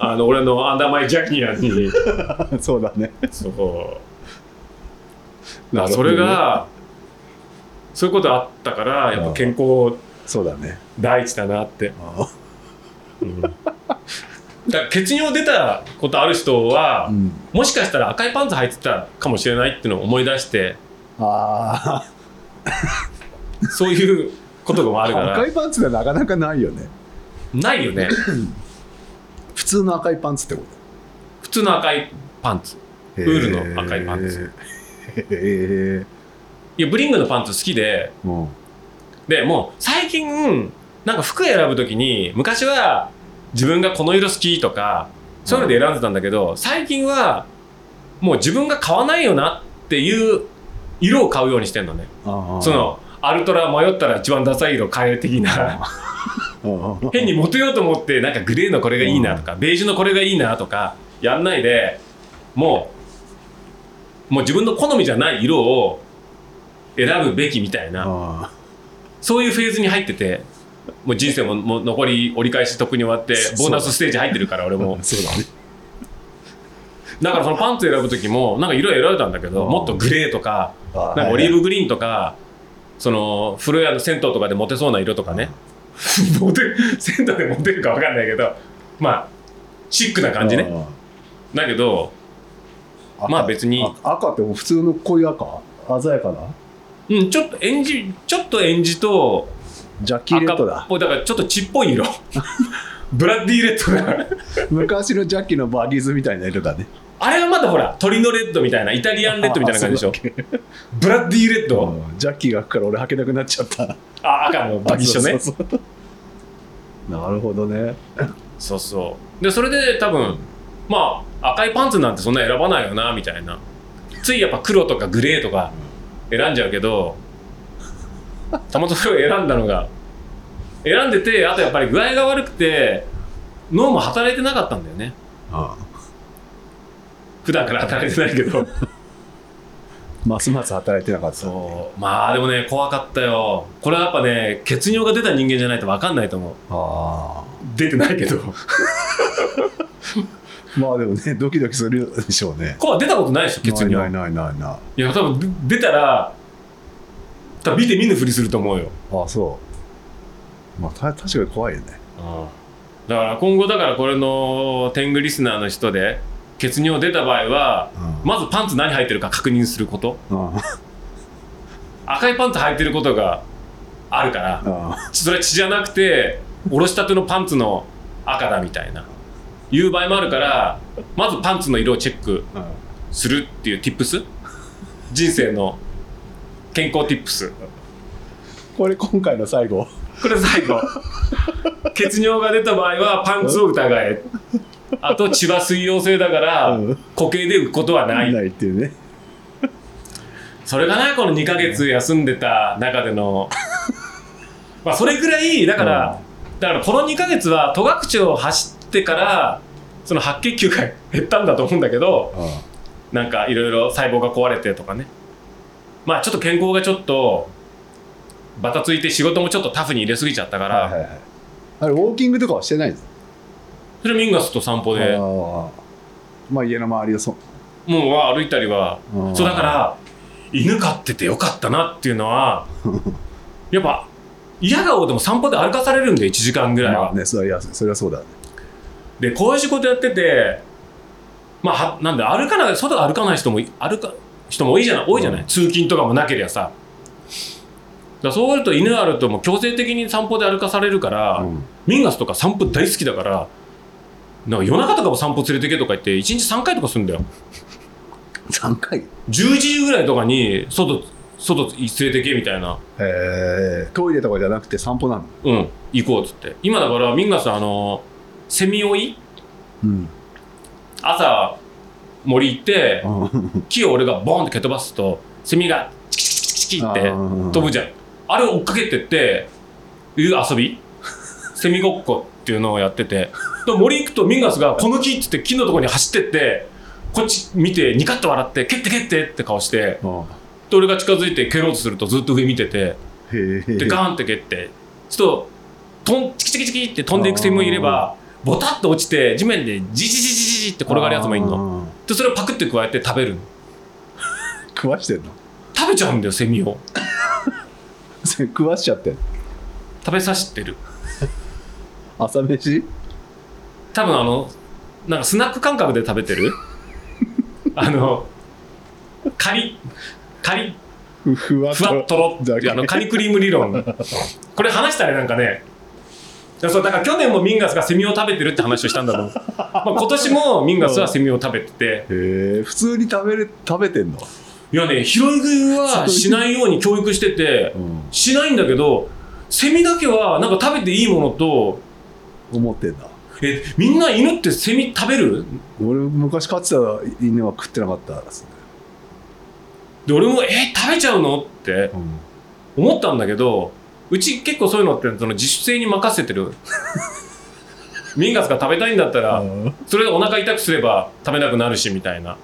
あの俺のアンダーマイジャッキーアに。そうだね。そう。なね。それがそういうことあったからやっぱ健康そうだね。第一だなって、あうん。だ血尿出たことある人は、うん。もしかしたら赤いパンツ履いてたかもしれないっていうのを思い出してあ。そういうこともあるから。赤いパンツがなかなかないよね。ないよね 普通の赤いパンツってこ普通の赤いパンツ。とウールの赤いパンツ。へえいやブリングのパンツ好きで。うん。でもう最近なんか服選ぶ時に昔は自分がこの色好きとかそういうので選んでたんだけど最近はもう自分が買わないよなっていう色を買うようにしてんのね。そのアルトラ迷ったら一番ダサい色買える的な。うん変にモテようと思ってなんかグレーのこれがいいなとかベージュのこれがいいなとかやんないでもうもう自分の好みじゃない色を選ぶべきみたいなあそういうフェーズに入っててもう人生ももう残り折り返しとっくに終わってボーナスステージ入ってるから俺ーも。そうだね。だからそのパンツ選ぶ時もなんか色選べたんだけどうん。もっとグレーとかなんかオリーブグリーンとかその風呂屋の銭湯とかでモテそうな色とかね モテ銭湯でモテるか分かんないけどまあシックな感じね。だけどまあ別に。あ赤って普通の濃い赤？鮮やかな？うんちょっとエンジちょっとエンジとジャッキーレッ赤ドだだからちょっと血っぽい色。ブラッディレッドが昔のジャッキーのバギーズみたいな色だねあれはまだほら鳥のレッドみたいなイタリアンレッドみたいな感じでしょ？ブラッディレッド？うんジャッキーが来るから俺履けなくなっちゃった。あ赤のバギッシュね。なるほどね。そうそう。でそれで多分まあ赤いパンツなんてそんな選ばないよなみたいな。ついやっぱ黒とかグレーとか選んじゃうけどたまたまそれを選んだのが選んでてあとやっぱり具合が悪くて脳も働いてなかったんだよね。あ普段から働いてないけど。ますます働いてなかった。そう。まあでもね怖かったよ。これはやっぱね血尿が出た人間じゃないと分かんないと思う。あ出てないけど。あ まあでもねドキドキするでしょうね。コア出たことないでしょ血尿ないないないないない。や多分で出たら多分見て見ぬふりすると思うよ、ああそう。まあた確かに怖いよね。だから今後だからこれの天狗リスナーの人で血尿出た場合はうん。まずパンツ何履いてるか確認すること。うん。赤いパンツ履いてることがあるからあそれは血じゃなくておろしたてのパンツの赤だみたいな。いう場合もあるからまずパンツの色をチェックあするっていう tips 人生の健康 tips これ今回の最後。これ最後。血尿が出た場合はパンツを疑えあと血は水溶性だからうん。固形で浮くことはない。ないっていうね。それがねこの2ヶ月休んでた中での。まあそれぐらいだから、だからこの2ヶ月は戸隠を走ってからその白血球が減ったんだと思うんだけどあなんかいろいろ細胞が壊れてとかね。まあちょっと健康がちょっとバタついて仕事もちょっとタフに入れすぎちゃったから、はいはいはい。あれウォーキングとかはしてないんですそれミンガスと散歩で。まあ家の周りをそもう歩いたりはうん。そうだから犬飼っててよかったなっていうのは やっぱ嫌顔でも散歩で歩かされるんで1時間ぐらいは、まあねそれはそれはそうだね。でこういう仕事やっててまあはなんで歩かない外で歩かない人もい歩か人も多いじゃない多いじゃない、うん。通勤とかもなければさ。だそうすると犬あるともう強制的に散歩で歩かされるから、うん。ミンガスとか散歩大好きだからなんか夜中とかも散歩連れてけとか言って1日3回とかするんだよ。3回？へ10時ぐらいとかに外外連れてけみたいな。えトイレとかじゃなくて散歩なの？うん。行こうっつって。今だからミンガスあのセミ追い？うん。朝森行ってうん。木を俺がボーンって蹴飛ばすとセミがチキチキチキチキって飛ぶじゃん。あれを追っかけてっていう遊び？セミごっこっていうのをやっててで森行くとミンガスが「この木」っつって木のところに走ってってこっち見てニカッと笑って「蹴って蹴って」って顔してあで俺が近づいて蹴ろうとするとずっと上見ててでガーンって蹴ってちょっととんチキチキチキって飛んでいくセミもいればボタッと落ちて地面でジジジジジジって転がるやつもいるの。のでそれをパクって加えて食べるの。食わしてんの？食べちゃうんだよセミを。食わしちゃって食べさせてる。朝飯？多分あのなんかスナック感覚で食べてる？あのカリカリふふわっとろってあのカニクリーム理論。これ話したらなんかねだから去年もミンガスがセミを食べてるって話をしたんだと。思う、まあ、今年もミンガスはセミを食べてて。へえ普通に食べれ食べてんの？いやね拾い食いはしないように教育しててうん。しないんだけどセミだけはなんか食べていいものと思ってんだえみんな犬ってセミ食べる？俺昔飼ってた犬は食ってなかったですね。で俺もえ食べちゃうの？ってうん。思ったんだけどうち結構そういうのってその自主性に任せてる。ミンガスが食べたいんだったらうん。それでお腹痛くすれば食べなくなるしみたいな。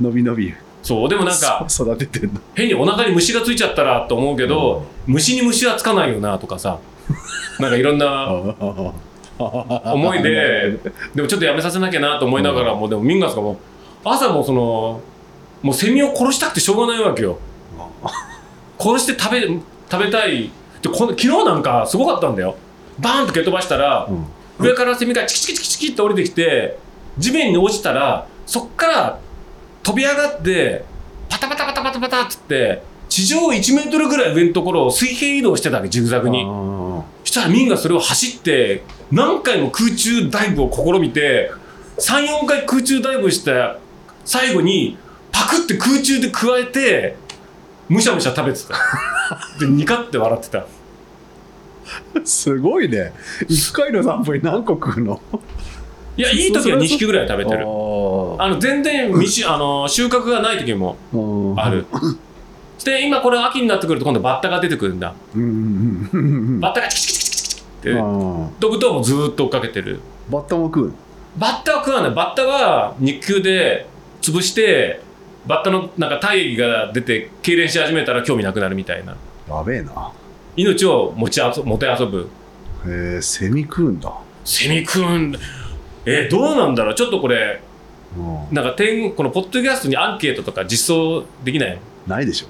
伸び伸び。そうでもなんかそ育ててんの。変にお腹に虫がついちゃったらと思うけど、虫に虫はつかないよなとかさ。なんかいろんな思いででもちょっとやめさせなきゃなと思いながらもでもミンガスがもう朝もそのもうセミを殺したくてしょうがないわけよ。殺して食べ食べたい。でこの昨日なんかすごかったんだよ。バーンと蹴飛ばしたら、うん。上からセミがチキチキチキチキって降りてきて地面に落ちたらそっから飛び上がってパタパタパタパタパタっつって地上1メートルぐらい上のところを水平移動してたわけジグザグに。したらミンがそれを走って何回も空中ダイブを試みて34回空中ダイブした最後にパクって空中でくわえてむしゃむしゃ食べてた。でニカって笑ってた。すごいね。一回の散歩に何個食うの？いやいい時は2匹ぐらい食べてる。ああの全然未しあの収穫がない時もーあるで今これ秋になってくると今度バッタが出てくるんだ。バッタがチキチキチキチキって飛ぶともうずーっと追っかけてる。バッタも食うの？バッタは食わない。バッタは肉球で潰してバッタのなんか体液が出て痙攣し始めたら興味なくなるみたいな。やべえな。命を持ちあそもてあそぶ。へえセミ食うんだ。セミ食うんだ。えーどうなんだろう？ちょっとこれうん。なんか天このポッドキャストにアンケートとか実装できないないでしょ。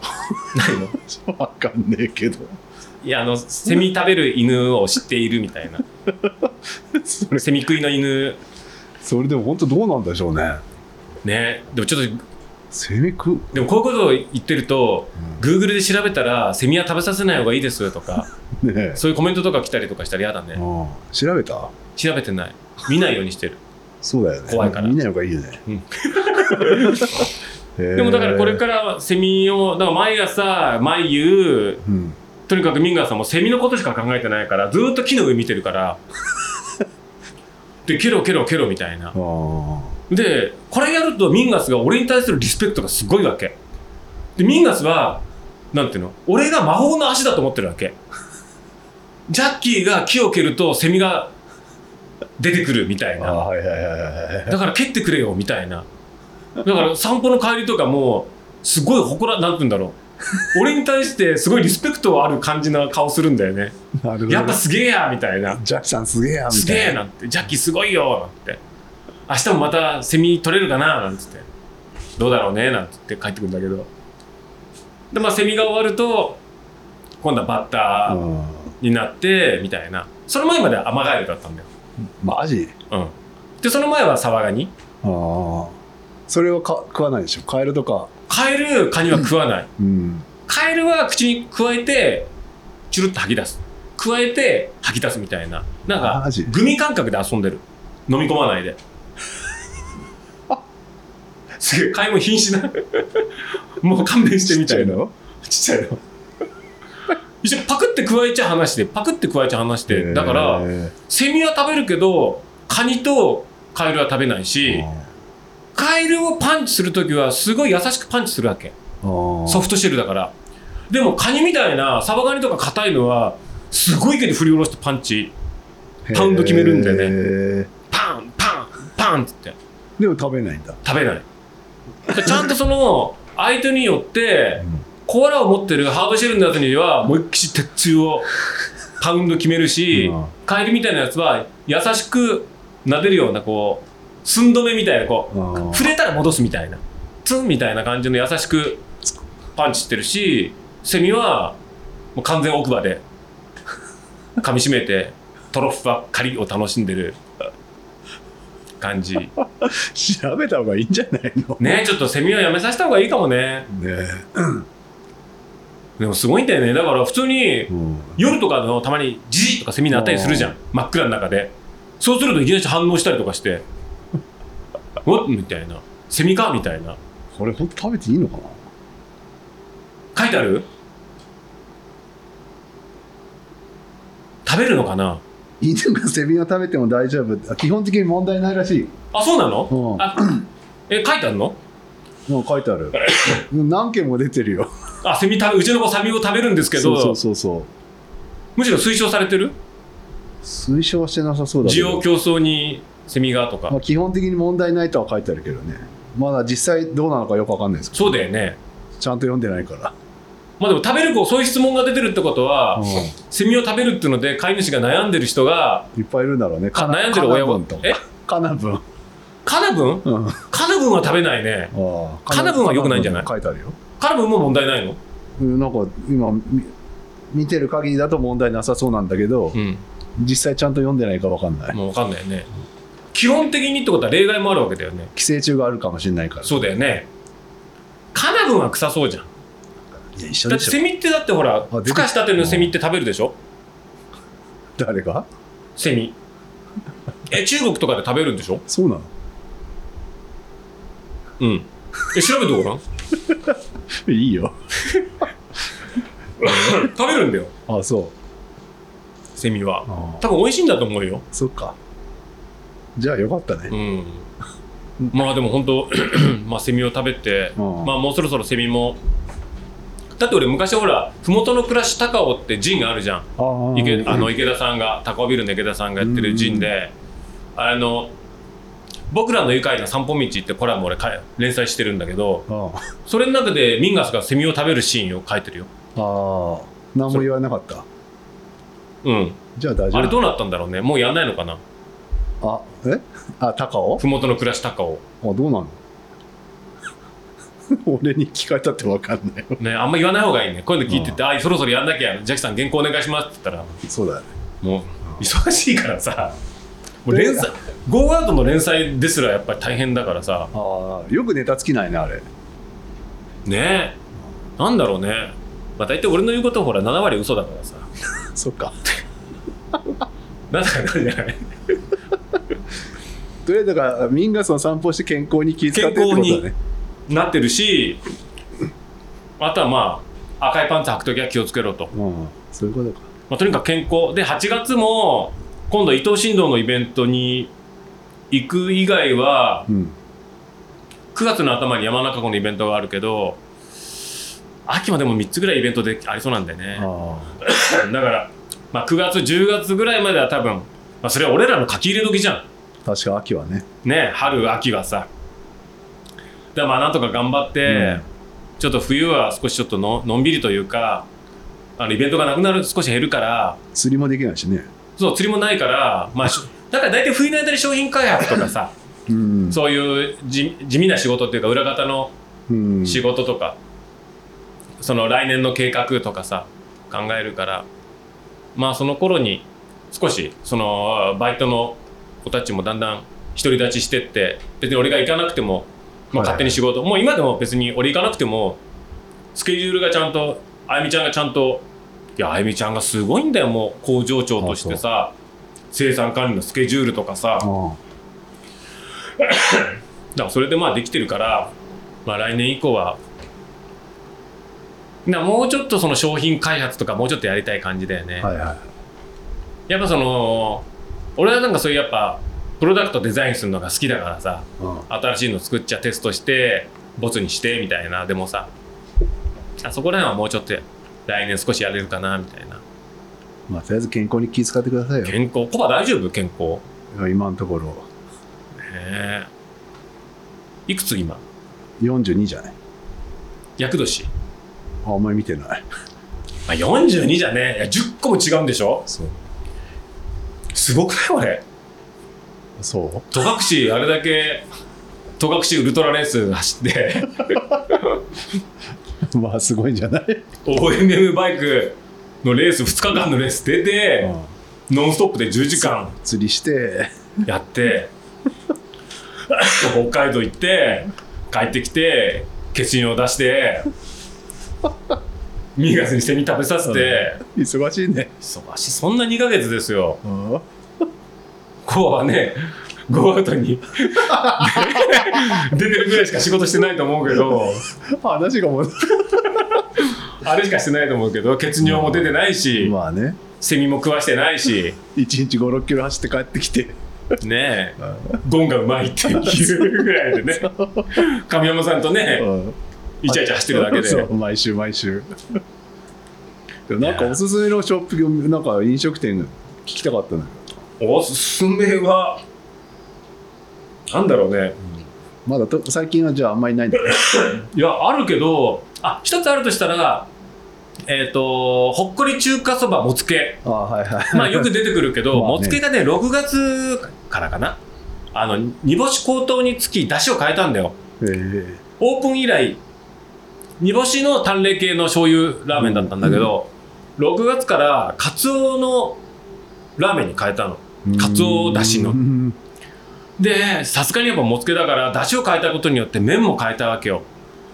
ないの？わかんねえけど。いやあのセミ食べる犬を知っているみたいな。セミ食いの犬。それでも本当どうなんでしょうね。ね。でもちょっとセミ食う、でもこういうことを言ってるとう Google で調べたらセミは食べさせない方がいいですとかん、ねえ。そういうコメントとか来たりとかしたら嫌だね。うん調べた？調べてない。見ないようにしてる。そうだよね。怖いから。見ない方がいいよね、うんでもだからこれからはセミをだから毎朝毎夕うん。とにかくミンガーさんもセミのことしか考えてないからずーっと木の上見てるから でケロケロケロみたいな。でこれやるとミンガスが俺に対するリスペクトがすごいわけ。でミンガスはなんていうの？俺が魔法の足だと思ってるわけ。ジャッキーが木を蹴るとセミが出てくるみたいな。だから蹴ってくれよみたいなだから散歩の帰りとかもすごい誇らなんて言うんだろう。俺に対してすごいリスペクトある感じの顔するんだよね。なるほどやっぱすげえやみたいな。ジャッキさんすげえやみすげたいな。えなんて。ジャッキーすごいよなんて。明日もまたセミ取れるかななんつって。どうだろうねなんつって帰ってくるんだけど。でまあセミが終わると今度はバッターうん。になってみたいな。その前まではアマガエルだったんだよ、マジ？うん、でその前はサワガニ。ああそれはか食わないでしょ？カエルとか。カエルカニは食わない。うん。カエルは口に加えてチュルッと吐き出す。加えて吐き出すみたいな。なんかグミ感覚で遊んでる。飲み込まないで。すげえ買い物瀕死な。もう勘弁してみたいな。の？ちっちゃいの。一緒にパクって加えちゃ話してパクって加えちゃ話してだからへセミは食べるけどカニとカエルは食べないえしカエルをパンチするときはすごい優しくパンチするわけ。ソソフトシェルだから。でもカニみたいなサバガニとか硬いのはすごい勢いで振り下ろしてパンチ。パウンド決めるんだよね。ねパンパンパンっつって。でも食べないんだ。食べない。ちゃんとその相手によってコアラを持ってるハードシェルのやつには思いっきし鉄柱をパウンド決めるし、うん。カエルみたいなやつは優しく撫でるようなこう寸止めみたいなこうあ触れたら戻すみたいな。ツンみたいな感じの優しくパンチしてるしセミはもう完全奥歯で噛みしめてトロッフばっかりを楽しんでる感じ。調べた方がいいんじゃないの？ねちょっとセミはやめさせた方がいいかもね。ね。でもすごいんだよね。だから普通にうん。夜とかのたまにジジとかセミ鳴ったりするじゃん。真っ暗の中で。そうするといきなり反応したりとかして「おっ?」みたいな「セミか?」みたいな。これ本当食べていいのかな？書いてある？食べるのかな？犬がセミを食べても大丈夫。あ基本的に問題ないらしい。あそうなの？うん。あ え書いてあるの？もう書いてある。うん何件も出てるよ。あセミ食べうちの子セミを食べるんですけど。そうそうそうむしろ推奨されてる？推奨はしてなさそうだ需要競争にセミがとか。まあ、基本的に問題ないとは書いてあるけどね。まだ実際どうなのかよくわかんないですけど。そうだよね。ちゃんと読んでないから、まあでも食べる子そういう質問が出てるってことは、うセミを食べるっていうので飼い主が悩んでる人がん、いっぱいいるんだろうね。か悩んでる親はカナブンとえ？カナブンカナブンうん。あカナブンは食べないね。あカナブンは良くないんじゃない？書いてあるよ。カナブンも問題ないの？うんなんか今み見てる限りだと問題なさそうなんだけど、うん。実際ちゃんと読んでないかわかんない。もう分かんないよね基本的にってことは例外もあるわけだよね。寄生虫があるかもしれないから。そうだよね。カナブンは臭そうじゃん。いや一緒だってでしょセミってだってほらあ出て孵化したてのセミって食べるでしょ？誰が？セミ。え中国とかで食べるんでしょ？そうなの？うん。え調べてごらん。いいよ。食べるんだよ。あそう。セミは。多分美味しいんだと思うよ。そっかじゃあよかったね。うん。まあでも本当 まあセミを食べてうん。まあもうそろそろセミもだって俺昔ほら麓の暮らし高尾ってジンがあるじゃん。池あの池田さんが高尾ビルの池田さんがやってるジンで。あの僕らの愉快な散歩道ってコラム俺か連載してるんだけどあ。それの中でミンガスがセミを食べるシーンを書いてるよ。ああ。何も言わなかった。うん。じゃあ大丈夫。あれどうなったんだろうね。もうやんないのかなあえ？あ高尾？麓の暮らし高をあどうなの？俺に聞かれたって分かんない。よねあんま言わない方がいいね。こういうの聞いてて「あそろそろやんなきゃジャッキさん原稿お願いします」って言ったらそうだよね。もう忙しいからさもう連載ゴーアウトの連載ですらやっぱり大変だからさ。ああよくネタ尽きないねあれ。ね。えなんだろうね。まあ大体俺の言うことほら7割嘘だからさ。そっか。なんだかなんじゃないとりあえずだからミンガスの散歩して健康に気遣ってるってことだ健康ねなってるしあとはまあ赤いパンツ履くときは気をつけろと、うんそういうことか。まあ、とにかく健康。で8月も今度伊藤新道のイベントに行く以外はうん。9月の頭に山中湖のイベントがあるけど秋はでも3つぐらいイベントでありそうなんだよね。あだから、まあ、9月10月ぐらいまでは多分、まあ、それは俺らの書き入れ時じゃん。あ確か秋はね。ね春秋はさ。だからまあなんとか頑張って、うん。ちょっと冬は少しちょっとののんびりというかあのイベントがなくなる少し減るから釣りもできないしね。そう釣りもないからまあしだから大体冬の間に商品開発とかさ、うん。そういう地地味な仕事っていうか裏方のうん。仕事とか、その来年の計画とかさ考えるからまあその頃に少しそのバイトの子たちもだんだん独り立ちしてって別に俺が行かなくても、まあ、はい勝手に仕事、もう今でも別に俺行かなくてもスケジュールがちゃんとあゆみちゃんがちゃんといやあゆみちゃんがすごいんだよもう工場長としてさ生産管理のスケジュールとかさ。だからそれでまあできてるから、まあ、来年以降はなもうちょっとその商品開発とかもうちょっとやりたい感じだよね、はいはい。やっぱその俺はなんかそういうやっぱプロダクトデザインするのが好きだからさうん。新しいの作っちゃテストしてボツにしてみたいな。でもさあそこら辺はもうちょっと来年少しやれるかなみたいな。まあとりあえず健康に気遣ってくださいよ。健康？コバ大丈夫？健康？今のところ。へえ。いくつ今？42じゃない。厄年？ああんまり見てない。まあ、42じゃねいや10個も違うんでしょ？そうすごくない？俺そ戸隠あれだけ戸隠ウルトラレース走って。う まあすごいんじゃない？OMM バイクのレース2日間のレース出てうん。ノンストップで10時間。釣りして。やって。北海道行って帰ってきて欠員を出してミーガスにセミ食べさせて。忙しいね。忙しい。そんな2ヶ月ですよ。うん。コアはねゴーアウトに 出てるぐらいしか仕事してないと思うけど。話がもうあれしかしてないと思うけど。血尿も出てないし、まあね。セミも食わしてないし。1日5 6キロ走って帰ってきて。ねえ。ゴンがうまいっていうぐらいでね。神山さんとね。うんイチャイチャ走ってるだけで。毎週毎週。なんかおすすめのショップなんか飲食店聞きたかったんだけおすすめはなんだろうね。どまだと最近はじゃああんまりないんだねいやあるけどあ一つあるとしたらえっ、とほっこり中華そばもつけ。あはいはい。まあよく出てくるけど、まあね。もつけがね6月からかな。あの煮干し高騰につき出汁を変えたんだよ。ええオープン以来煮干しの淡麗系の醤油ラーメンだったんだけど、6月からカツオのラーメンに変えたの。カツオだしの。うん。でさすがにやっぱもつけだから出汁を変えたことによって麺も変えたわけよ。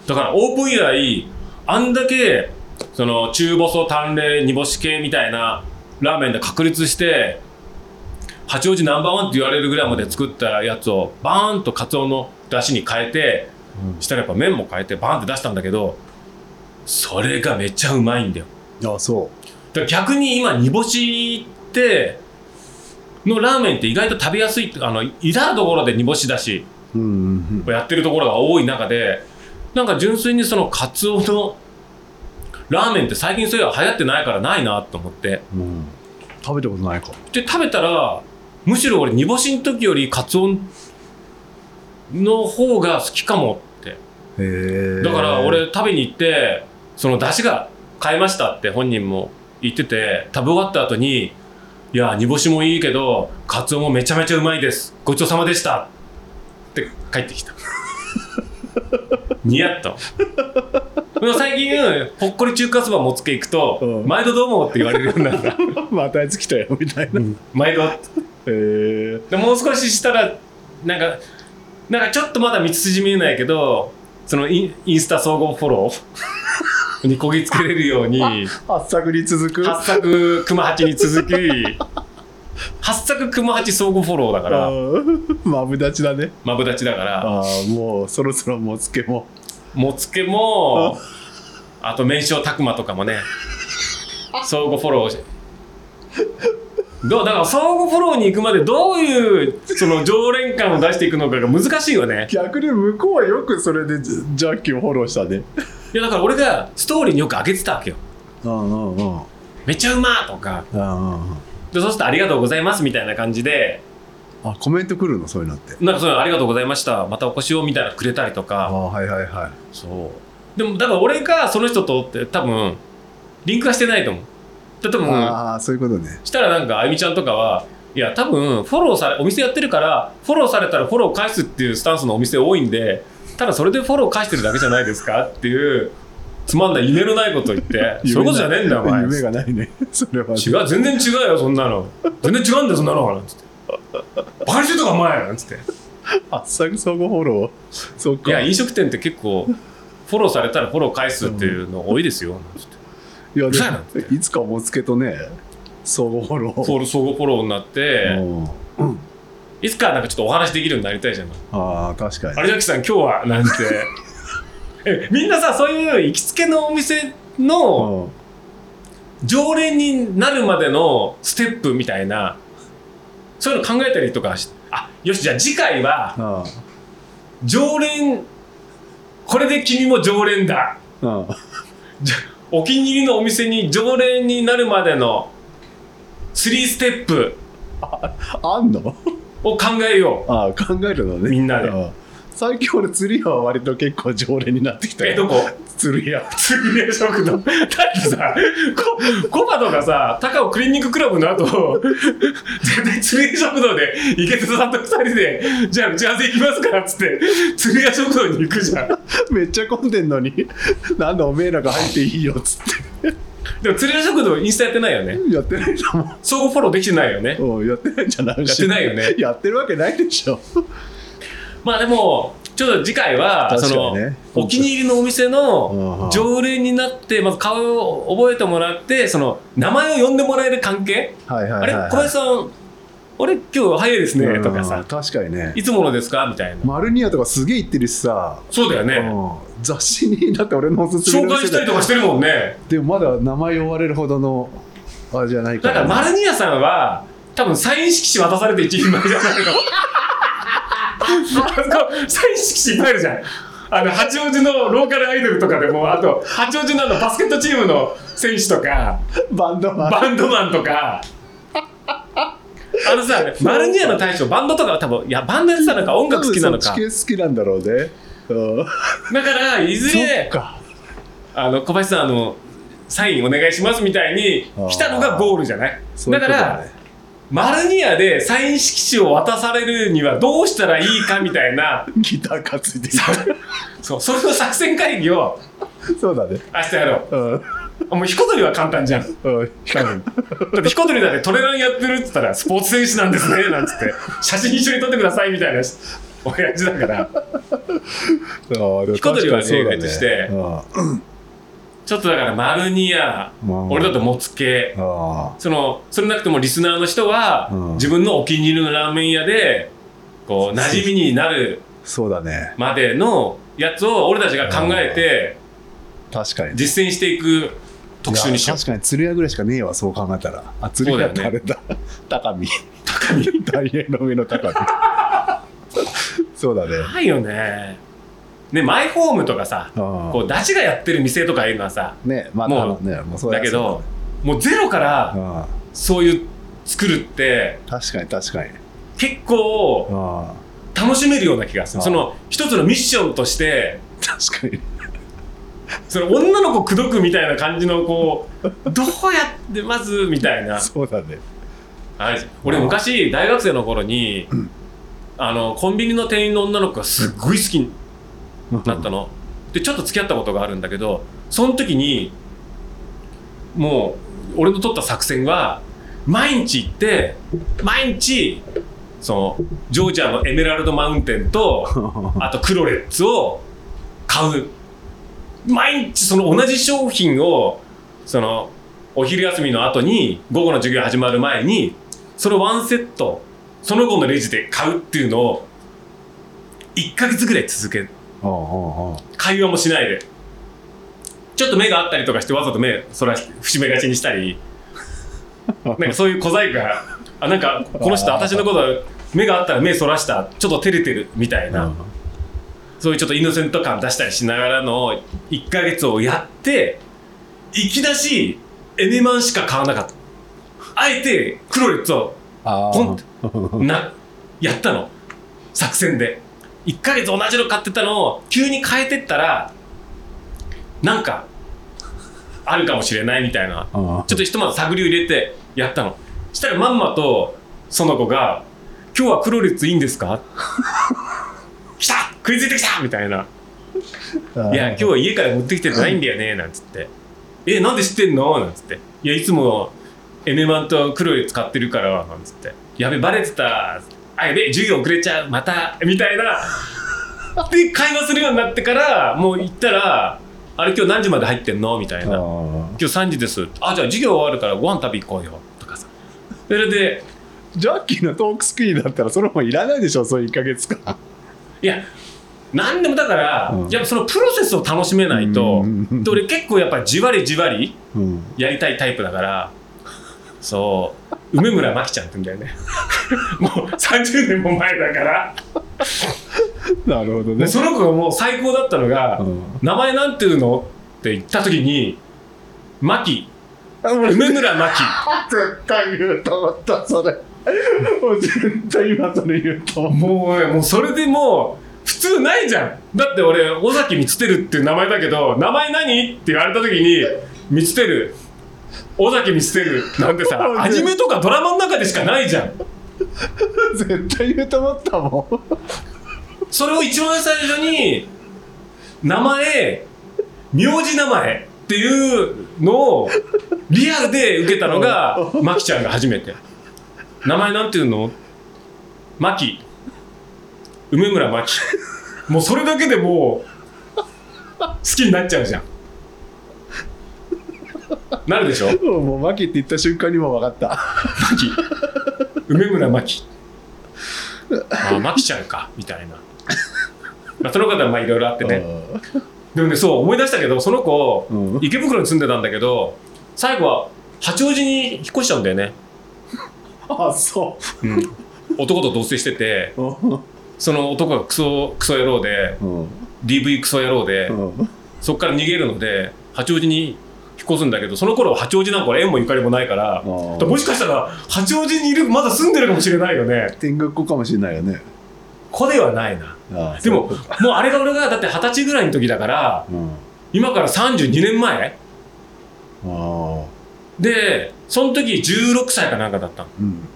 だからオープン以来あんだけその中細淡麗煮干し系みたいなラーメンで確立して八王子ナンバーワンって言われるぐらいまで作ったやつをバーンとカツオの出汁に変えてしたらやっぱ麺も変えてバーンって出したんだけどそれがめっちゃうまいんだよ。あそだから逆に今煮干しってのラーメンって意外と食べやすいあの至る所で煮干しだしううんうんうん。やってるところが多い中でなんか純粋にそのカツオのラーメンって最近そういえば流行ってないからないなと思って。うん。食べたことないか。で食べたらむしろ俺煮干しの時よりカツオの方が好きかもだから俺食べに行ってその出汁が買えましたって本人も言ってて食べ終わった後に「いや煮干しもいいけどカツオもめちゃめちゃうまいです。ごちそうさまでした」って帰ってきた。ニヤッとでも最近ほっこり中華そばもつけ行くと「うん。毎度どうも」って言われるようになった。またやつ来たよみたいな、へ毎度。えでもう少ししたらなんかなんかちょっとまだ道筋見えないけどそのインインスタ総合フォローにこぎつけれるように 発作に続く。八作熊八に続き 八作熊八総合フォローだからうんマブダチだね。マブダチだからああもうそろそろもつけも。もつけもあと名称拓磨とかもね相互フォローしどうだから相互フォローに行くまでどういうその常連感を出していくのかが難しいよね。逆に向こうはよくそれでジジャッキをフォローしたね。いやだから俺がストーリーによく上げてたわけよ。うんうんうん。めっちゃうまとか。うんうんうん。でそうするとありがとうございますみたいな感じで。あコメント来るのそういうのって。なんかそういうのありがとうございました。またお越しをみたいなのくれたりとあか。あはいはいはい。そう。でもだから俺がその人とって多分リンクはしてないと思うで多分ああそういうことね。したらなんかあゆみちゃんとかはいや多分フォローされお店やってるからフォローされたらフォロー返すっていうスタンスのお店多いんでただそれでフォロー返してるだけじゃないですかっていうつまんない夢のないこと言って そういうことじゃねえんだよお前。夢がないね。それは。違う全然違うよそんなの。全然違うんだよそんなの。なんつってバカにしてたかお前。なんつって。あっさく相互フォロー？そっか。いや飲食店って結構フォローされたらフォロー返すっていうの多いですよなんつっていやいなでもいつかもつけとね相互フォロー。フォロー相互フォローになってうん。いつかなんかちょっとお話できるようになりたいじゃんああ確かに。有崎さん今日はなんて。えみんなさそういう行きつけのお店のうん。常連になるまでのステップみたいなそういうの考えたりとかしあよしじゃあ次回はあ常連これで君も常連だ。ああじゃお気に入りのお店に常連になるまでの3ステップあんの？を考えよああ考えるのね。みんなで。ああ最近俺釣り屋は割と結構常連になってきたよ。うえどこ？釣り屋。釣り屋食堂。だってさココバとかさ高尾クリニッククラブの後絶対釣り屋食堂で池田さんと二人でじゃあ打ち合わせ行きますからっつって釣り屋食堂に行くじゃん。めっちゃ混んでんのになんだおめえらが入っていいよっつっでも釣り屋食堂インスタやってないよね。てやってないと思相互フォローできてないよね。ううんやってないんじゃない？やってないよね。やってるわけないでしょまあでもちょっと次回は、そのお気に入りのお店うんのうん常連になってまず顔を覚えてもらってその名前を呼んでもらえる関係、あれ？小林さん俺今日早いですねとかうんさ。確かにね。いつものですか？みたいな。マルニアとかすげえ行ってるしさ、そうだよね。うん。雑誌にだって俺のおすすめ紹介したりとかしてるもんね。でもまだ名前呼ばれるほどのあれじゃないかだからマルニアさんは多分サイン色紙渡されて一人前じゃないのあそこサイン色紙いっぱいあるじゃんあの八王子のローカルアイドルとかでもあと八王子のあのバスケットチームの選手とかバンドマンバンドマンとかあのさマルニアの大将バンドとかは多分いやバンドやってたのか音楽好きなのか好きなんだろうねうんだからいずれあの小林さんあのサインお願いしますみたいに来たのがゴールじゃないそういだからマルニアでサイン色紙を渡されるにはどうしたらいいかみたいな。ギター担いでいそうそれの作戦会議を。たそうだね。明日やろう。ん。うもう彦鳥は簡単じゃん。うん多分だってだってトレランやってるって言ったらスポーツ選手なんですねなんつって。写真一緒に撮ってくださいみたいな親父だから。彦彦鳥は例外として。うんちょっとだからマルニアまあ。俺だともつけ。あそのそれなくてもリスナーの人は、うん。自分のお気に入りのラーメン屋でこう馴染みになるあそうだね。までのやつを俺たちが考えて確かに実践していく特集にしよいうや確かに釣り屋ぐらいしかねえわそう考えたら。あ釣り屋ってあれだ。高見。高見。大英の上の高見。そうだね。うないよねねマイホームとかさここうダチがやってる店とかいうのはさうねまあもうねもうそうだけどもうゼロからうん。そういう作るって確かに確かに。結構うん。楽しめるような気がする。その一つのミッションとして確かに。その女の子口説くみたいな感じのこう どうやってまずみたいな。そうだね。はい。俺昔大学生の頃に、あのコンビニの店員の女の子がすっごい好きに なったの。でちょっと付き合ったことがあるんだけどその時にもう俺の取った作戦は毎日行って毎日そのジョージアのエメラルドマウンテンと あとクロレッツを買う。毎日その同じ商品をそのお昼休みの後に午後の授業始まる前にそのワンセットその後のレジで買うっていうのを1ヶ月ぐらい続けおうおうおう会話もしないで。ちょっと目があったりとかしてわざと目そらし節目がちにしたり。なんかそういう小細工があなんかこの人私のこと目があったら目そらした。ちょっと照れてるみたいな、うん。そういうちょっとイノセント感出したりしながらの1ヶ月をやっていきなしエネマンしか買わなかった。あえてクロレッツをあポンーなやったの。作戦で1ヶ月同じの買ってたのを急に変えてったらなんかあるかもしれないみたいな。ちょっとひとまず探りを入れてやったの。したらまんまとその子が「今日はクロレッツいいんですか? 」来た！食いついてきた！みたいな「いや今日は家から持ってきてないんだよね」なんつって「えなんで知ってんの?」なんつって「いやいつもエメマンとクロレッツ買ってるから」なんつって「やべバレてたあやべ授業遅れちゃうまた」みたいな。で会話するようになってからもう行ったら「あれ今日何時まで入ってんの?」みたいな。今日3時です。あ、じゃあ授業終わるからご飯食べ行こうよ。とかさ。それで、ジャッキーのトークスクリーンだったらそれもいらないでしょそういう1ヶ月間。いや、なんでもだから、うん。やっぱそのプロセスを楽しめないと、俺結構やっぱじわりじわりうん。やりたいタイプだから、そう、梅村真紀ちゃんって言うんだよね。もう30年も前だから。なるほどねでその子がもう最高だったのが、うん名前なんていうのって言った時に、真紀、梅村真紀。絶対言うと思ったそれもう絶対今それ言うと思もうね、もうそれでもう、普通ないじゃん。だって俺、尾崎光輝っていう名前だけど、名前何？って言われた時に、光輝、尾崎光輝なんてさ、アニメとかドラマの中でしかないじゃん。う絶対言うと思ったもんそれを一番最初に、名前、名字名前っていうのを、リアルで受けたのが、マキちゃんが初めて。名前なんていうの？マキ。梅村マキ。もうそれだけでもう、好きになっちゃうじゃん。なるでしょ？もうマキって言った瞬間にもう分かったマキ。梅村マキ。ああ、マキちゃんか、みたいな。まあ、その方はまあいろいろあってね。でもね、そう、思い出したけど、その子、うん池袋に住んでたんだけど、最後は八王子に引っ越しちゃうんだよね。あそうん。男と同棲してて、うその男がクソ、クソ野郎で、うん DV クソ野郎で、うんそっから逃げるので、八王子に引っ越すんだけど、その頃は八王子なんか縁もゆかりもないから、あもしかしたら八王子にいる、まだ住んでるかもしれないよね。天狗っ子かもしれないよね。子ではないな。あでももうあれが俺がだって二十歳ぐらいの時だから、うん。今から32年前？あで、その時16歳かなんかだったうん。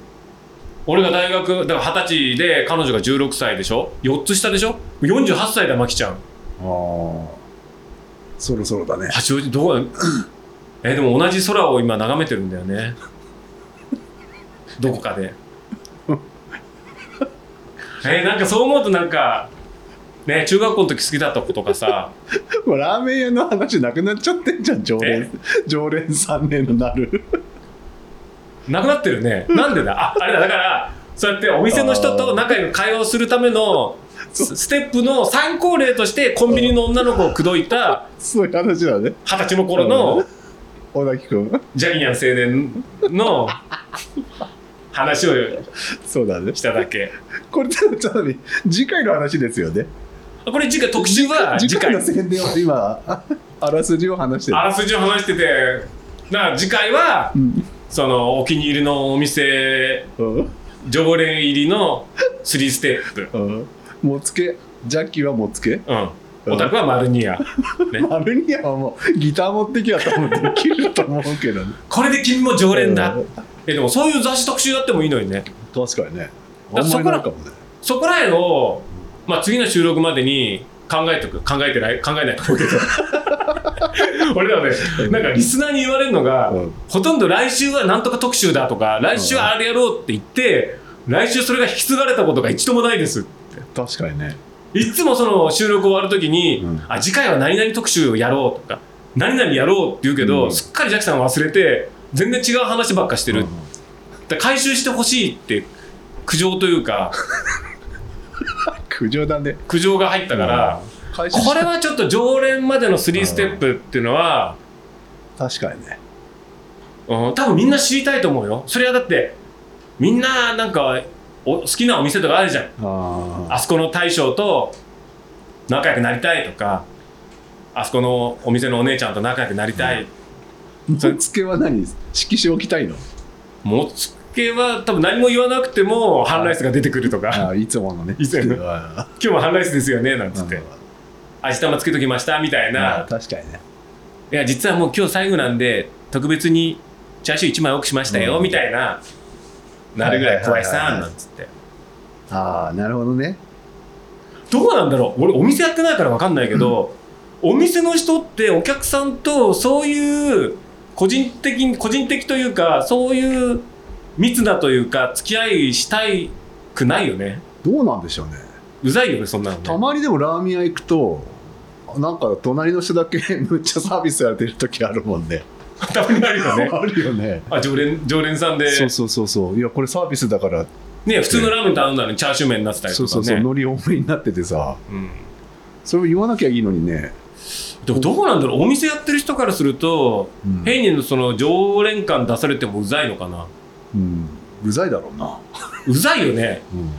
俺が大学、だから二十歳で彼女が16歳でしょ ?4 つ下でしょ ?48 歳だ、マキちゃん。あー。そろそろだね。八王子、どこえ、でも同じ空を今眺めてるんだよね。どこかで。えなんかそう思うとなんか、ね、中学校の時好きだった子とかさ、もうラーメン屋の話なくなっちゃってんじゃん常連え？常連3年のなる。なくなってるね。なんでだ？あ、あれだ、だから、そうやってお店の人と仲良く会話をするためのスステップの参考例としてコンビニの女の子を口説いたそういう話だね。二十歳の頃の小崎君。ジャニーン青年の話をそうだね。しただけ。これちょっと待って。次回の話ですよね。あこれ次回特集は次回の宣伝を今ああらすじを話してる。あらすじを話してて。だから次回はうん。そのお気に入りのお店うん。常連入りの3ステップ。うん。もつけ。ジャッキーはもつけ。うんオタクはマルニアマルニアはもう。ギター持ってきゃ多分できると思うけどね。これで君も常連だ。うん。えでもそういう雑誌特集やってもいいのにね。確かにね。そこらかもね。そこらへんを、まあ、次の収録までに考えとく。考えてない考えないと思うけど。俺らはねなんかリスナーに言われるのが、うん。ほとんど来週はなんとか特集だとか来週はあれやろうって言って来週それが引き継がれたことが一度もないです確かにねいつもその収録終わるときに、うん。あ次回は何々特集をやろうとか何々やろうって言うけど、うん。すっかりジャッキさん忘れて全然違う話ばっかしてる、うん。だ回収してほしいって苦情というか。苦情だね。苦情が入ったから、これはちょっと常連までの3ステップっていうのは、確かにね。うん、多分みんな知りたいと思うよ。それはだってみんななんかお好きなお店とかあるじゃん。ああそこの大将と仲良くなりたいとかあそこのお店のお姉ちゃんと仲良くなりたい、あもつけは何？色紙置きたいの？もつけは多分何も言わなくても半ライスが出てくるとか。あいつものね。いつも。今日も半ライスですよね？なんつって。うん。味玉つけときました？みたいあな確かにね。いや実はもう今日最後なんで特別にチャーシュー1枚多くしましたよ、うん。みたいななるぐらい小はいさんなんつって。ああなるほどね。どうなんだろう。俺お店やってないから分かんないけど、お店の人ってお客さんとそういう個人的に個人的というかそういう密なというか付き合いしたいくないよね。どうなんでしょうね。うざいよねそんなのね。たまにでもラーメン屋行くとなんか隣の人だけ むっちゃサービスやってる時あるもんねたまにあるよね。あるよね。あ常連常連さんで。そうそうそうそう。いやこれサービスだから。ね普通のラーメン頼んだのにチャーシュー麺になってたりとかね。そうそうそう。海苔多めになっててさ。うん。それを言わなきゃいいのにね、でもどうなんだろう。お店やってる人からするとうん。変にその常連感出されてもうざいのかな。うん、うざいだろうな、うざいよね。うん、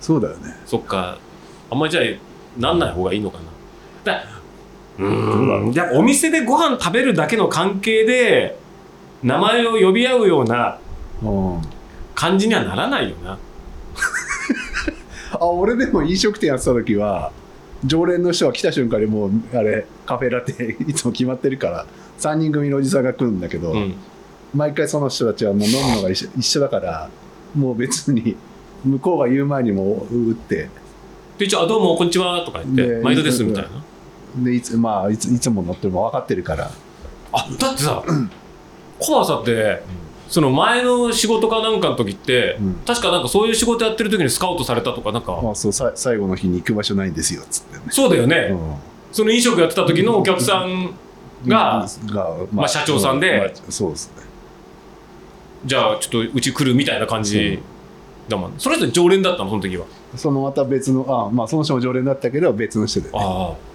そうだよね。そっか。あんまりじゃあなんない方がいいのかな。だうん。やっぱお店でご飯食べるだけの関係で名前を呼び合うようなうん感じにはならないよな。あ俺でも飲食店やってた時は常連の人は来た瞬間にもうあれカフェラテいつも決まってるから3人組のおじさんが来るんだけど、うん。毎回その人たちはもう飲むのが一緒一緒だからもう別に向こうが言う前にもう打って。で一応あ「どうもこんにちは」とか言ってで「毎度です」みたいなでいつ,、まあ、いついつも乗ってるのも分かってるから。あだってさコバさんってその前の仕事かなんかの時って、うん。確かなんかそういう仕事やってる時にスカウトされたとかなんか、まあ、そうさ最後の日に行く場所ないんですよっつってね、そうだよね、うん。その飲食やってた時のお客さんが、が、まあ社長さんでまあそうですね。じゃあちょっとうち来るみたいな感じだもん、それって常連だったのその時は。そのまた別のあまあその人も常連だったけど別の人で、ね、ああ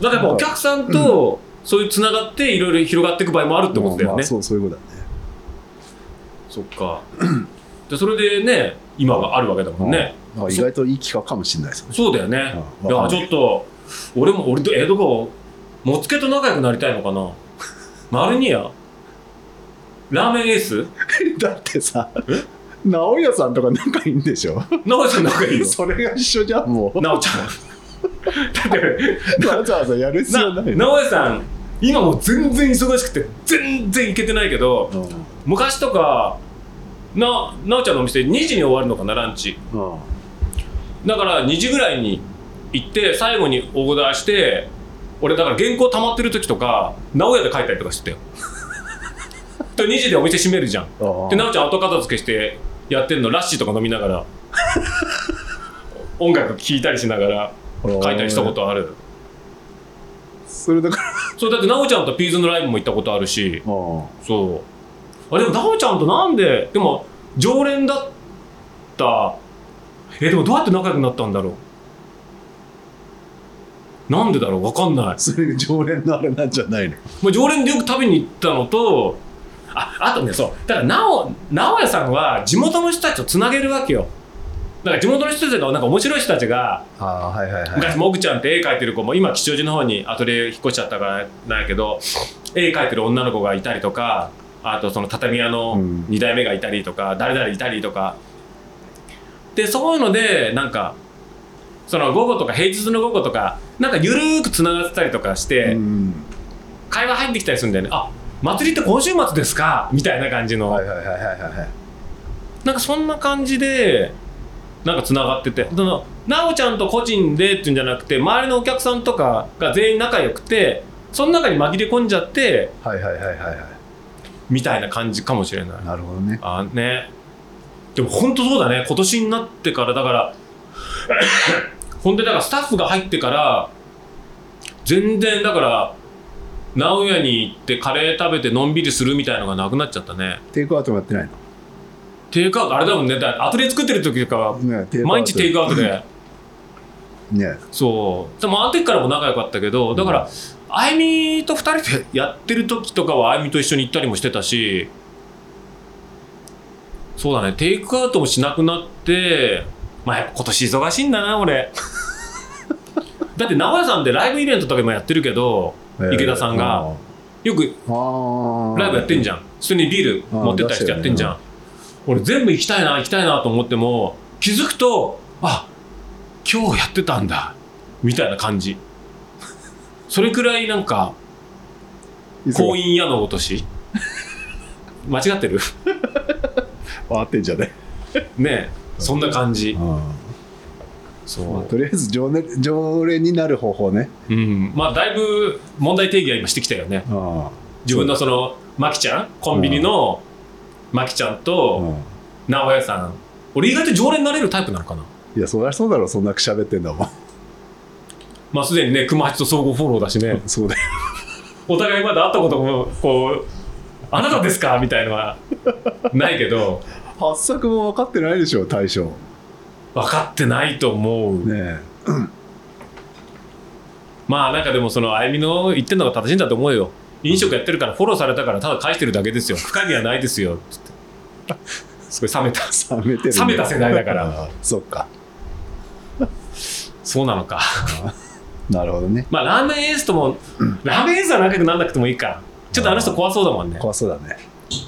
だからやっぱお客さんとそういうつながっていろいろ広がっていく場合もあるってことだよね、まあ、そうそういうことだね。そっか。でそれでね今があるわけだもんね、あ意外といい企画かもしれないですね。そうだよね、うん。いやちょっと俺も俺とえどこもつけと仲良くなりたいのかな？マルニアラーメンエース？だってさ直哉さんとか仲いいんでしょ？直江さん仲いいの？それが一緒じゃんもう。直ちゃん だってわざわざやる必要なないの。直江さん今もう全然忙しくて全然行けてないけどうん。昔とかな直ちゃんのお店2時に終わるのかなランチ。うん。だから2時ぐらいに行って最後にオーダーして俺だから原稿溜まってる時とか直屋で書いたりとかしてたよ。で2時でお店閉めるじゃん。あ。で直ちゃん後片付けしてやってんのラッシーとか飲みながら。音楽聴いたりしながら書いたりしたことある。それだから。そうだって直ちゃんとピーズのライブも行ったことあるし。あそう。あでも直ちゃんとなんででも常連だった。えでもどうやって仲良くなったんだろう。なんでだろうわかんない。それが常連のあれなんじゃないの？もう常連でよく食べに行ったのとああとねそう。だから直直哉さんは地元の人たちとつなげるわけよだから地元の人たちがなんか面白い人たちがああはいはい昔もぐちゃんって絵描いてる子も今吉祥寺の方にアトリエ引っ越しちゃったからなんやけど絵描いてる女の子がいたりとかあとその畳屋のうん。2代目がいたりとか、誰々いたりとか。でそういうのでなんかその午後とか平日の午後とかなんかゆるーくつながってたりとかして、うん会話入ってきたりするんだよね。あ祭りって今週末ですか？みたいな感じの、はいはいはいはいはい。なんかそんな感じでなんかつながってて。そのなおちゃんと個人でっていうんじゃなくて周りのお客さんとかが全員仲良くてその中に紛れ込んじゃってはいはいはいはいはいみたいな感じかもしれない。なるほどね。あね。でも本当そうだね。今年になってからだから本当にだからスタッフが入ってから全然だから直屋に行ってカレー食べてのんびりするみたいのがなくなっちゃったね。テイクアウトもやってないテイクアウトあれだもんね。だアトリエ作ってる時とかは毎日テイクアウトで。ね。そう。でもあの時からも仲良かったけどだからあゆみと二人でやってる時とかはあゆみと一緒に行ったりもしてたしそうだね。テイクアウトもしなくなってまあやっぱ今年忙しいんだな俺。だって直屋さんでライブイベントとかもやってるけど池田さんが。よくライブやってんじゃん。普通にビール持ってったりしてやってんじゃん、俺全部行きたいな行きたいなと思っても気づくとあ今日やってたんだみたいな感じ。それくらいなんか婚姻屋の落とし。間違ってる？回ってんじゃね？ねえそんな感じ。うん。そまあとりあえず常連常連になる方法ね。ううん。まあだいぶ問題定義は今してきたよね。あ自分のそのマキちゃんコンビニのマキちゃんあと直屋さん。俺意外と常連になれるタイプなのかな？いやそりゃそうだろそんな喋ってんだもん。まあすでにね熊八と相互フォローだしね。そうだよ。お互いまだ会ったこともこう「あなたですか?」みたいのはないけど。発作も分かってないでしょ大将。ね分かってないと思う、え。まあなんかでもそのあゆみの言ってるのが正しいんだと思うよ飲食やってるからフォローされたからただ返してるだけですよ。深みはないですよ。つってすごい冷めた。冷めてるね。冷めた世代だから。そっか。そうなのか。なるほどね。まあラーメンエースともラーメンエースは仲良くなんなくてもいいか。ちょっとあの人怖そうだもんね。怖そうだね。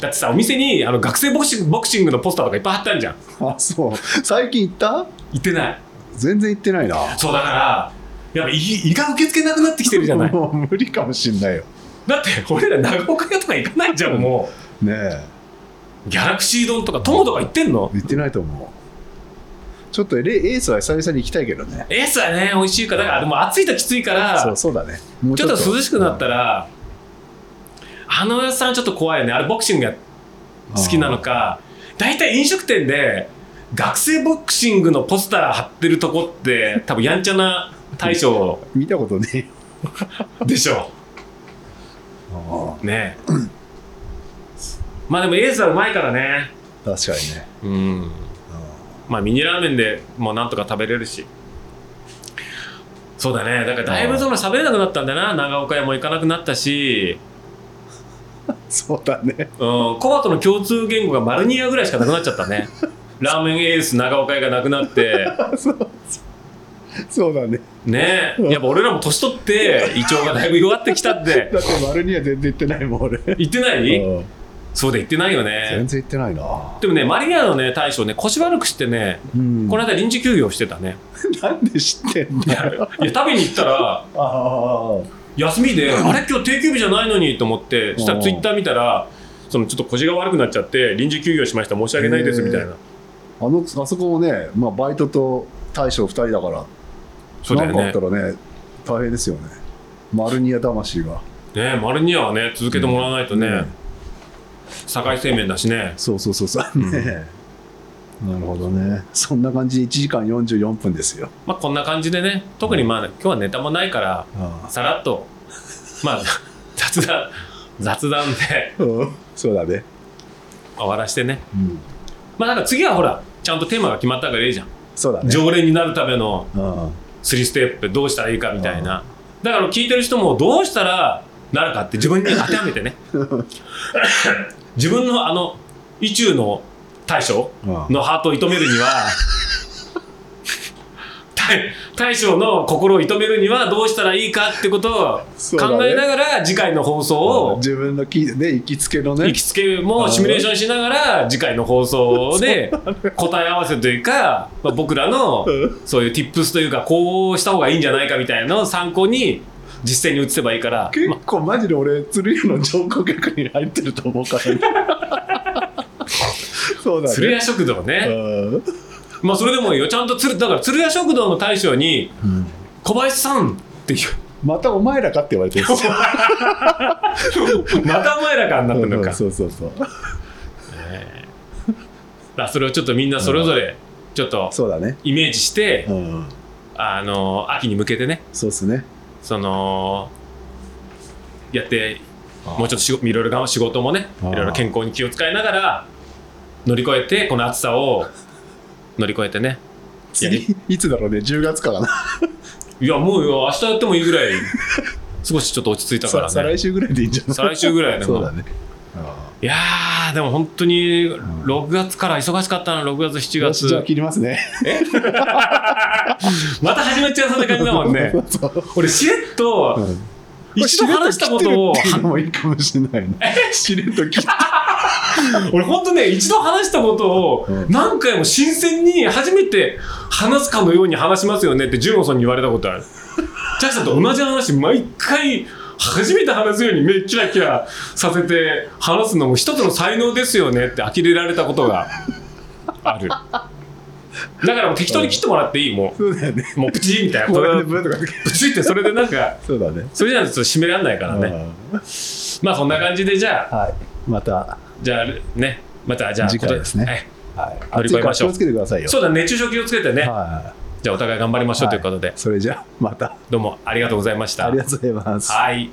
だってさお店にあの学生ボクシングボクシングのポスターとかいっぱい貼ってあるじゃん。あそう。最近行った？言ってない。全然行ってないな。そうだからやっぱ胃胃が受け付けなくなってきてるじゃない。もう無理かもしんないよだって俺ら長岡屋とか行かないじゃんもねうギャラクシー丼とか友とか行ってんの？え行ってないと思う。ちょっとレエースは久々に行きたいけどね。エースはね美味しいからだからでも暑いときついからそうそうだね。ちょっと。涼しくなったらあのおやつさんちょっと怖いよね。あれボクシングが好きなのか。大体飲食店で学生ボクシングのポスター貼ってるとこって多分やんちゃな大将。見たことねえよ。でしょ。あね。えまあでもエースはうまいからね。あ確かにね。うん。まあミニラーメンでもうなんとか食べれるし。そうだね。だからだいぶその喋れなくなったんだな。長岡屋も行かなくなったし。そうだね。うん、コバとの共通言語がマルニアぐらいしかなくなっちゃったね。ラーメンエース長岡屋がなくなって、そうそう だね。ね。え、やっぱ俺らも年取って、胃腸がだいぶ弱ってきたって、だって丸には全然行ってないもん俺。言ってない？うん。そうで言ってないよ全ね。然行ってないな。でもね、マリニアのね、大将ね、腰悪くしてね、うん。この間臨時休業してたね。なんで知ってんだ？よいや、食べに行ったら、休みで、あれ？今日定休日じゃないのにと思って、そしたらうん。ツイッター見たら、そのちょっと腰が悪くなっちゃって、臨時休業しました、申し訳ないですみたいな。あのあそこもね、まあ、バイトと大将2人だからそうだよね。なんかあっ。たらね大変ですよね。マルニア魂が。ねマルニアはね、続けてもらわないとね、うん。境製麺だしね。そうそうそうそう、ねなるほどね。そんな感じ。で1時間44分ですよ。まあこんな感じでね特にまあ今日はネタもないからあさらっとまあ雑談雑談であうん。そうだね。終わらしてね。うん。まあなんか次はほらちゃんとテーマが決まったからいいじゃん、そうだね。常連になるための。うん3ステップどうしたらいいかみたいな。だから聞いてる人もどうしたらなるかって自分に当てはめてね。自分のあの意中の大将うんのハートを射止めるには 大将の心を射止めるにはどうしたらいいかってことを考えながら次回の放送を自分のき、ね、行きつけのね。行きつけもシミュレーションしながら次回の放送で答え合わせというか、まあ、僕らのうん。そういう tips というかこうした方がいいんじゃないかみたいなのを参考に実践に移せばいいから、結ま構マジで俺鶴屋の上皇客に入ってると思うからね。そうだね。鶴屋食堂ね、うんまあそれでもいいよ。ちゃんと鶴だから鶴屋食堂の大将にうん。小林さんっていう。またお前らかって言われてる。んですよまたお前らかになったのか。そうそうそうだそれをちょっとみんなそれぞれちょっとそうだね。イメージして、うん。あの秋に向けてね。そうっすね。そのやってもうちょっと仕事いろいろ仕事もねいろいろ健康に気を使いながら乗り越えてこの暑さを乗り越えてね。次いつだろうね？10月かかな。いやもうよ。明日やってもいいぐらい。少しちょっと落ち着いたからね。さ再来週ぐらいでいいんじゃない？再来週ぐらいでも。そうだね。いやーでも本当に6月から忙しかったな。6月7よしじゃあ月切りますね。また始まっちゃうそんな感じだもんね。俺しれっとうん。一度話したことを。うのもいいかもしれないね。しれっと切って 俺本当ね一度話したことをうん。何回も新鮮に初めて話すかのように話しますよねってジュンオさんに言われたことある。ジャックさんと同じ話毎回初めて話すように目キラキラさせて話すのも一つの才能ですよねって呆れられたことがある。だからもう適当に切ってもらっていい？もそうだよね。うもうプチみたいな。これでプチってそれでなんかそうだね。それじゃないと締められないからね。まあそんな感じでじゃあ。はい。またじゃあねまたじゃあ次回ですね。はい。はい。乗り越えましょう。気をつけてくださいよ。そうだ熱中症気をつけてね、はじゃあお互い頑張りましょうということで、い。それじゃあまた。どうもありがとうございました。ありがとうございます。はい